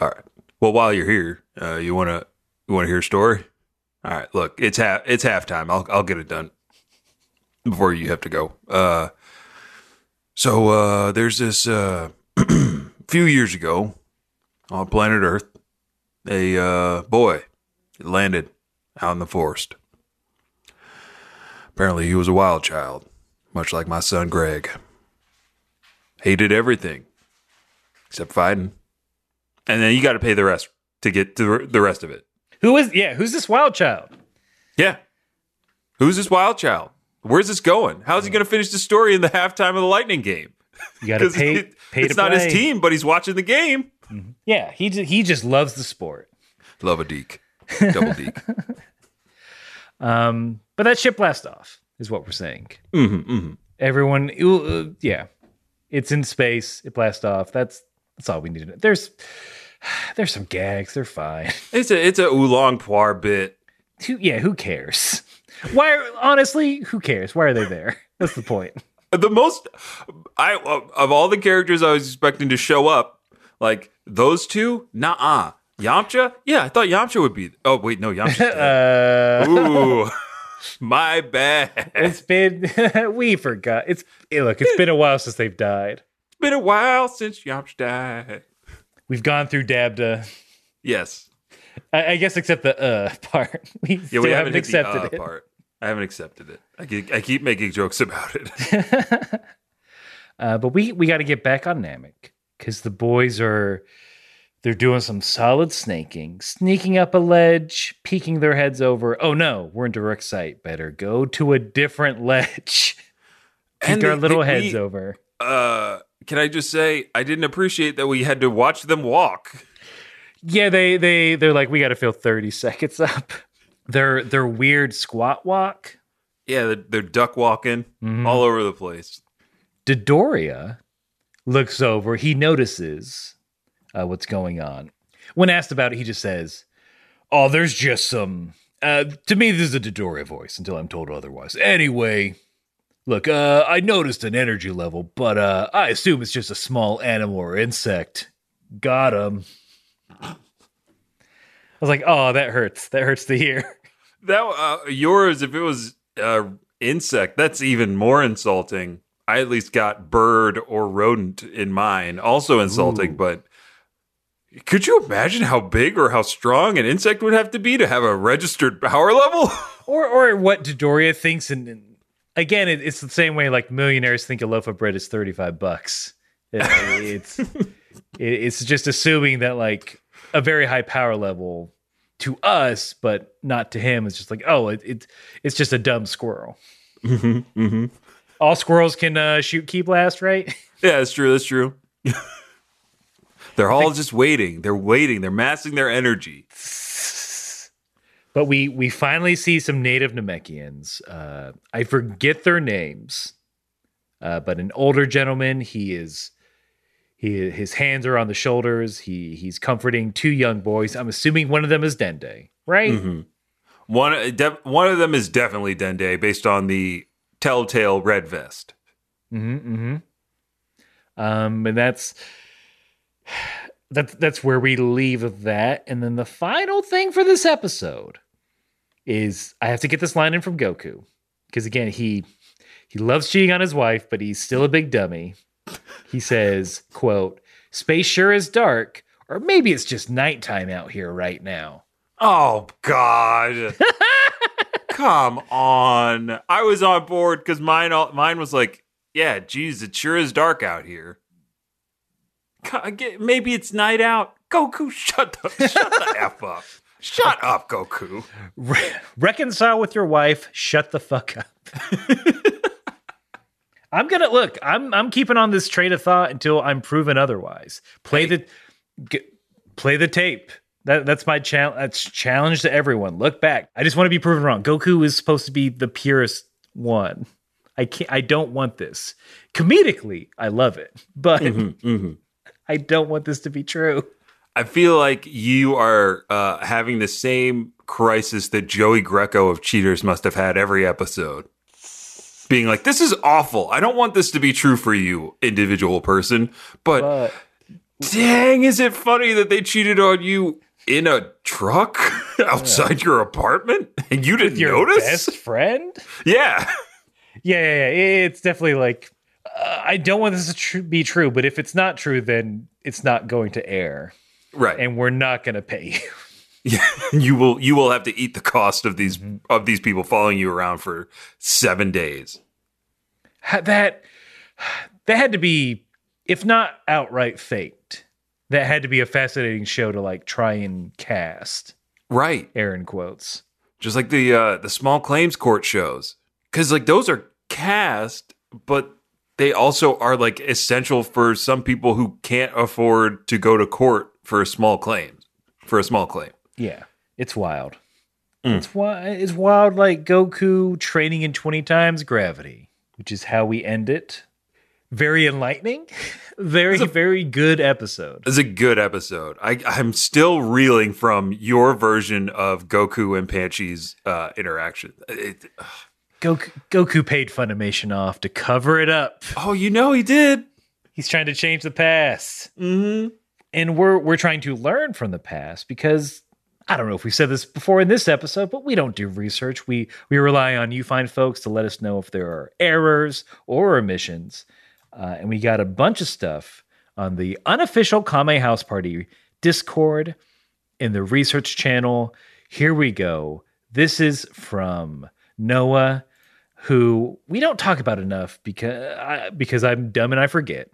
All right. Well, while you're here, uh, you wanna you wanna hear a story? All right. Look, it's half it's halftime. I'll I'll get it done before you have to go. Uh, so uh, there's this uh, few years ago on planet Earth, a uh, boy landed out in the forest. Apparently, he was a wild child, much like my son Greg hated everything except fighting. And then you got to pay the rest to get to the rest of it. Who is yeah? Who's this wild child? Yeah. Who's this wild child? Where's this going? How's he going to finish the story in the halftime of the Lightning game? You got to pay it- pay it's not play. his team, but he's watching the game. Yeah, he ju- he just loves the sport. Love a deke. Double deke. Um, but that ship blast off is what we're saying. hmm hmm Everyone, uh, yeah, it's in space. It blasts off. That's that's all we need to know. There's there's some gags. They're fine. It's a it's a oolong Puar bit. Who, yeah, who cares? Why? Are, honestly, who cares? Why are they there? That's the point. The most I of- all the characters I was expecting to show up, like those two, nah. Yamcha? Yeah, I thought Yamcha would be. Oh wait, no, Yamcha. Uh, Ooh, my bad. it's been we forgot. It's look. It's been a while since they've died. It's been a while since Yamcha died. We've gone through Dabda. Yes. I, I guess except the uh part. We Yeah, we haven't, haven't, accepted the, uh, it. part. I haven't accepted it. I keep, I keep making jokes about it. Uh, but we we got to get back on Namek because the boys are they're doing some solid snaking, sneaking up a ledge, peeking their heads over. Oh no, we're in direct sight. Better go to a different ledge. Peek And our they- little they- heads we- over. Uh, can I just say I didn't appreciate that we had to watch them walk. Yeah, they they they're like we got to fill thirty seconds up. Their their weird squat walk. Yeah, they're, they're duck walking Mhm. all over the place. Dodoria looks over. He notices uh, what's going on. When asked about it, he just says, "Oh, there's just some." Uh, to me, this is a Dodoria voice until I'm told otherwise. Anyway, look, uh, I noticed an energy level, but uh, I assume it's just a small animal or insect. Got him. I was like, "Oh, that hurts. That hurts to hear." That uh, yours, if it was uh, insect, that's even more insulting. I at least got bird or rodent in mine, also insulting. Ooh. But could you imagine how big or how strong an insect would have to be to have a registered power level? or or what Dodoria thinks and, and again it, it's the same way like millionaires think a loaf of bread is 35 bucks It- it's it, it's just assuming that like a very high power level to us but not to him is just like oh it, it it's just a dumb squirrel mm-hmm, mm-hmm. all squirrels can uh, shoot ki blast right Yeah, that's true. That's true. They're all just waiting. They're waiting. They're massing their energy. But we we finally see some native Namekians. Uh, I forget their names, uh, but an older gentleman. He is he his hands are on the shoulders. He he's comforting two young boys. I'm assuming one of them is Dende, right? Mhm. One, one of them is definitely Dende based on the telltale red vest. Mm-hmm, mm-hmm. Um, and that's that's that's where we leave that. And then the final thing for this episode is I have to get this line in from Goku because again he he loves cheating on his wife, but he's still a big dummy. He says, "quote Space sure is dark, or maybe it's just nighttime out here right now." Oh God! Come on! I was on board because mine, all- mine was like, yeah, geez, it sure is dark out here. God, I get- Maybe it's night out. Goku, shut the shut the f up. Shut up, Goku. Re- reconcile with your wife. Shut the fuck up. I'm gonna look. I'm I'm keeping on this train of thought until I'm proven otherwise. Play the g- play the tape. That that's my challenge. That's challenge to everyone. Look back. I just want to be proven wrong. Goku is supposed to be the purest one. I can't. I don't want this. Comedically, I love it, but Mm-hmm. I don't want this to be true. I feel like you are uh, having the same crisis that Joey Greco of Cheaters must have had every episode. Being like, this is awful. I don't want this to be true for you, individual person. But But dang, is it funny that they cheated on you in a truck outside your apartment and you didn't your notice? best friend. Yeah. Yeah, yeah, yeah. It's definitely like uh, I don't want this to tr- be true, but if it's not true, then it's not going to air, Right. and we're not going to pay you. Yeah, you will you will have to eat the cost of these of these people following you around for 7 days. That that had to be, if not outright faked, that had to be a fascinating show to like try and cast. Right. Aaron quotes. just like the uh the small claims court shows because like those are cast but they also are like essential for some people who can't afford to go to court for a small claim for a small claim Yeah, it's wild. Mm. It's wild. It's wild. Like Goku training in twenty times gravity, which is how we end it. Very enlightening. Very very good episode. it's a good episode i i'm still reeling from your version of goku and Panchy's uh interaction It- Goku, Goku paid Funimation off to cover it up. oh you know he did He's trying to change the past, mm-hmm and we're we're trying to learn from the past because I don't know if we said this before in this episode, but we don't do research. We we rely on you fine folks to let us know if there are errors or omissions, uh, and we got a bunch of stuff on the unofficial Kame House Party Discord in the research channel. Here we go. This is from Noah, who we don't talk about enough because I, because I'm dumb and I forget.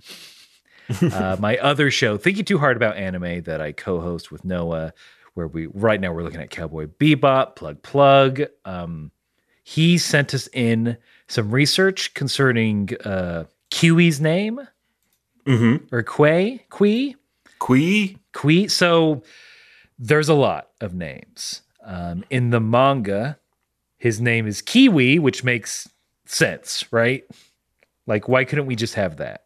uh, my other show, Thinking Too Hard About Anime, that I co-host with Noah, where we right now we're looking at Cowboy Bebop, Plug Plug. Um, he sent us in some research concerning uh, Kiwi's name mm-hmm or Quay, Qui, Quee? Qui. So there's a lot of names um, in the manga. His name is Kiwi, which makes sense, right? Like, why couldn't we just have that?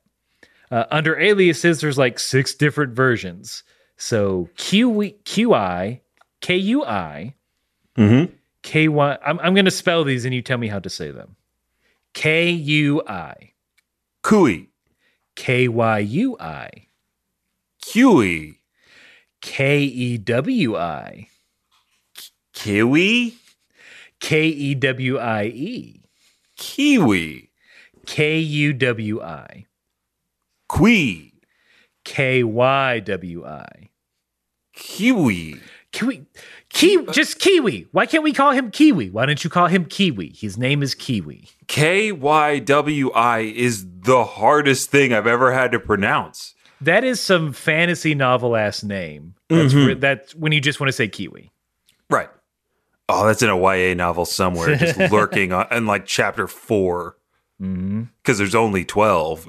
Uh, under aliases, there's like six different versions. So Q QI, KUI, Mm-hmm. KY. I'm, I'm going to spell these and you tell me how to say them. KUI, Kui. KYUI, Kiwi. KEWI, Kiwi? KEWIE, Kiwi. KUWI, Qui. KYWI. Kiwi. Kiwi, Ki, just Kiwi. Why can't we call him Kiwi? Why don't you call him Kiwi? His name is Kiwi. K Y W I is the hardest thing I've ever had to pronounce. That is some fantasy novel ass name. That's mm-hmm. re- that's when you just want to say Kiwi. Oh, that's in a YA novel somewhere, just lurking on, in like chapter four, Mm-hmm. because there's only 12.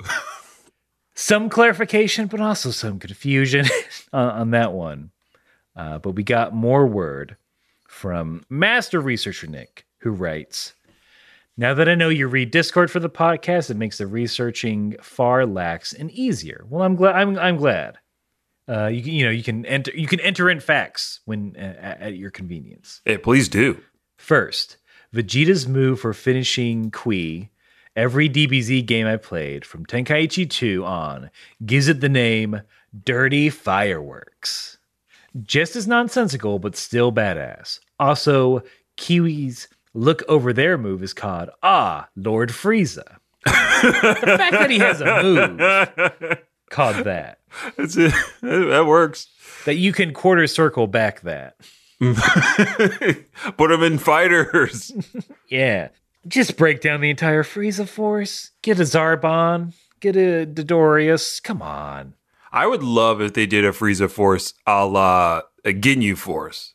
some clarification, but also some confusion on, on that one. Uh, but we got more word from master researcher Nick, who writes Now that I know you read Discord for the podcast, it makes the researching far lax and easier. Well, I'm glad. I'm, I'm glad. Uh, you can, you know, you can enter, you can enter in facts when uh, at your convenience. Hey, please do. First, Vegeta's move for finishing Kui every DBZ game I played from Tenkaichi 2 on gives it the name Dirty Fireworks. Just as nonsensical, but still badass. Also, Kiwi's look over there move is called Ah, Lord Frieza. the fact that he has a move called that. That's it. That works. That you can quarter circle back that. Put them in fighters. Yeah. Just break down the entire Frieza force. Get a Zarbon. Get a Dodorius. Come on. I would love if they did a Frieza Force a la a Ginyu Force.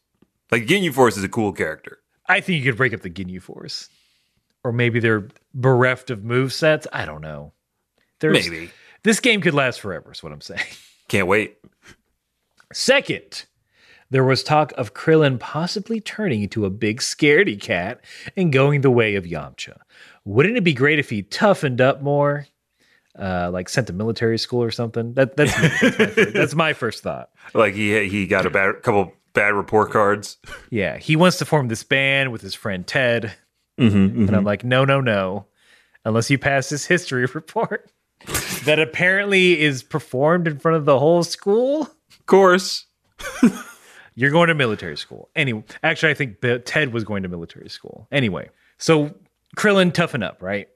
Like Ginyu Force is a cool character. I think you could break up the Ginyu force. Or maybe they're bereft of move sets. I don't know. There's, Maybe. This game could last forever, is what I'm saying. Can't wait. Second, there was talk of Krillin possibly turning into a big scaredy cat and going the way of Yamcha. Wouldn't it be great if he toughened up more? Uh, like sent to military school or something. That, that's, that's, my first, that's my first thought. Like he he got a bad couple bad report cards. Yeah, he wants to form this band with his friend Ted. Mm-hmm, And I'm like, no, no, no. Unless you pass this history report that apparently is performed in front of the whole school, Of course. you're going to military school. Anyway, actually, I think Ted was going to military school. Anyway, so Krillin, toughen up, right?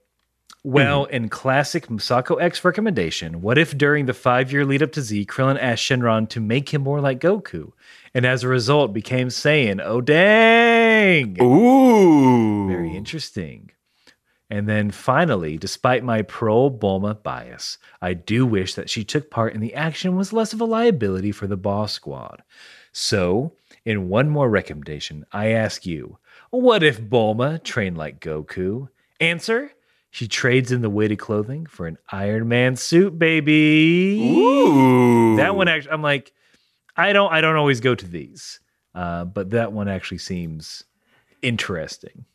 Well, mm-hmm. in classic Musako X recommendation, what if during the five year lead up to Z, Krillin asked Shenron to make him more like Goku? And as a result, became Saiyan. Oh, dang! Ooh. Very interesting. And then finally, despite my pro Bulma bias, I do wish that she took part in the action was less of a liability for the boss squad. So, in one more recommendation, I ask you, what if Bulma trained like Goku? Answer: She trades in the weighted clothing for an Iron Man suit, baby. Ooh. That one actually, I'm like, I don't, I don't always go to these, uh, but that one actually seems interesting,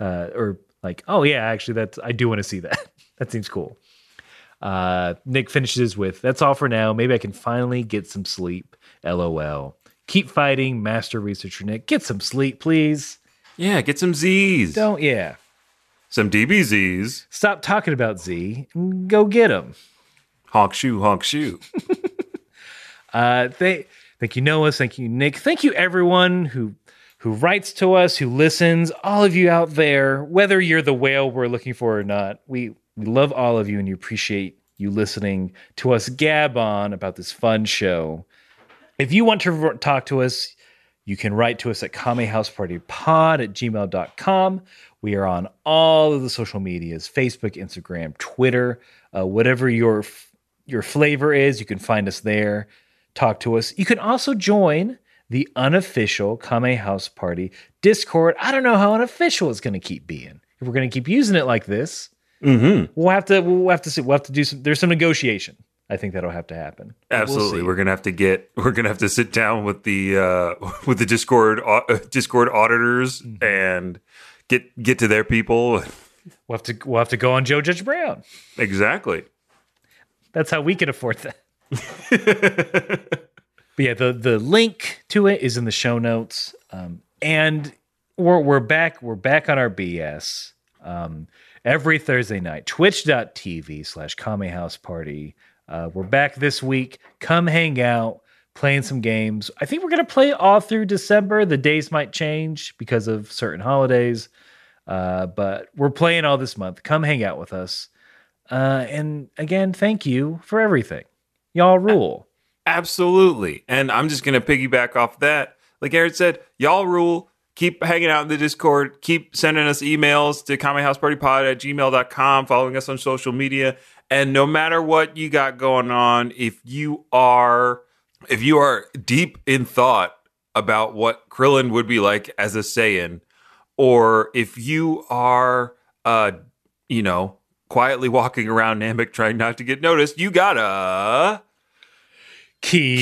uh, or like, oh yeah, actually, that's I do want to see that. that seems cool. Uh, Nick finishes with, "That's all for now. Maybe I can finally get some sleep." LOL. Keep fighting, Master Researcher Nick. Get some sleep, please. Yeah, get some Z's. Don't, yeah. Some DBZs. Stop talking about Z. and Go get them. Honk shoe, honk shoe. Uh, they, thank you, Noah. Thank you, Nick. Thank you, everyone who who writes to us, who listens. All of you out there, whether you're the whale we're looking for or not, we we love all of you and you appreciate you listening to us gab on about this fun show. If you want to talk to us, you can write to us at kamehousepartypod at gmail.com. We are on all of the social medias Facebook, Instagram, Twitter, uh, whatever your your flavor is, you can find us there. Talk to us. You can also join the unofficial Kame House Party Discord. I don't know how unofficial it's going to keep being. If we're going to keep using it like this, Mm-hmm. we'll have to we'll have to see. We'll have to do some. There's some negotiation. I think that'll have to happen. But we'll Absolutely. We're gonna have to get. We're gonna have to sit down with the uh, with the Discord uh, Discord auditors Mm-hmm. and get get to their people. We'll have to we'll have to go on Joe Judge Brown. Exactly. That's how we can afford that. but yeah, the the link to it is in the show notes. Um, and we're we're back we're back on our BS. Um, every Thursday night, twitch.tv slash Kame House Party. Uh, we're back this week. Come hang out, playing some games. I think we're gonna play all through December. The days might change because of certain holidays. Uh, but we're playing all this month. Come hang out with us. Uh, and again, thank you for everything. Y'all rule. Absolutely. And I'm just going to piggyback off that. Like Aaron said, y'all rule. Keep hanging out in the Discord. Keep sending us emails to kamehousepartypod at gmail.com, following us on social media. And no matter what you got going on, if you are if you are deep in thought about what Krillin would be like as a Saiyan, or if you are uh, you know, quietly walking around Namek trying not to get noticed, you gotta Keep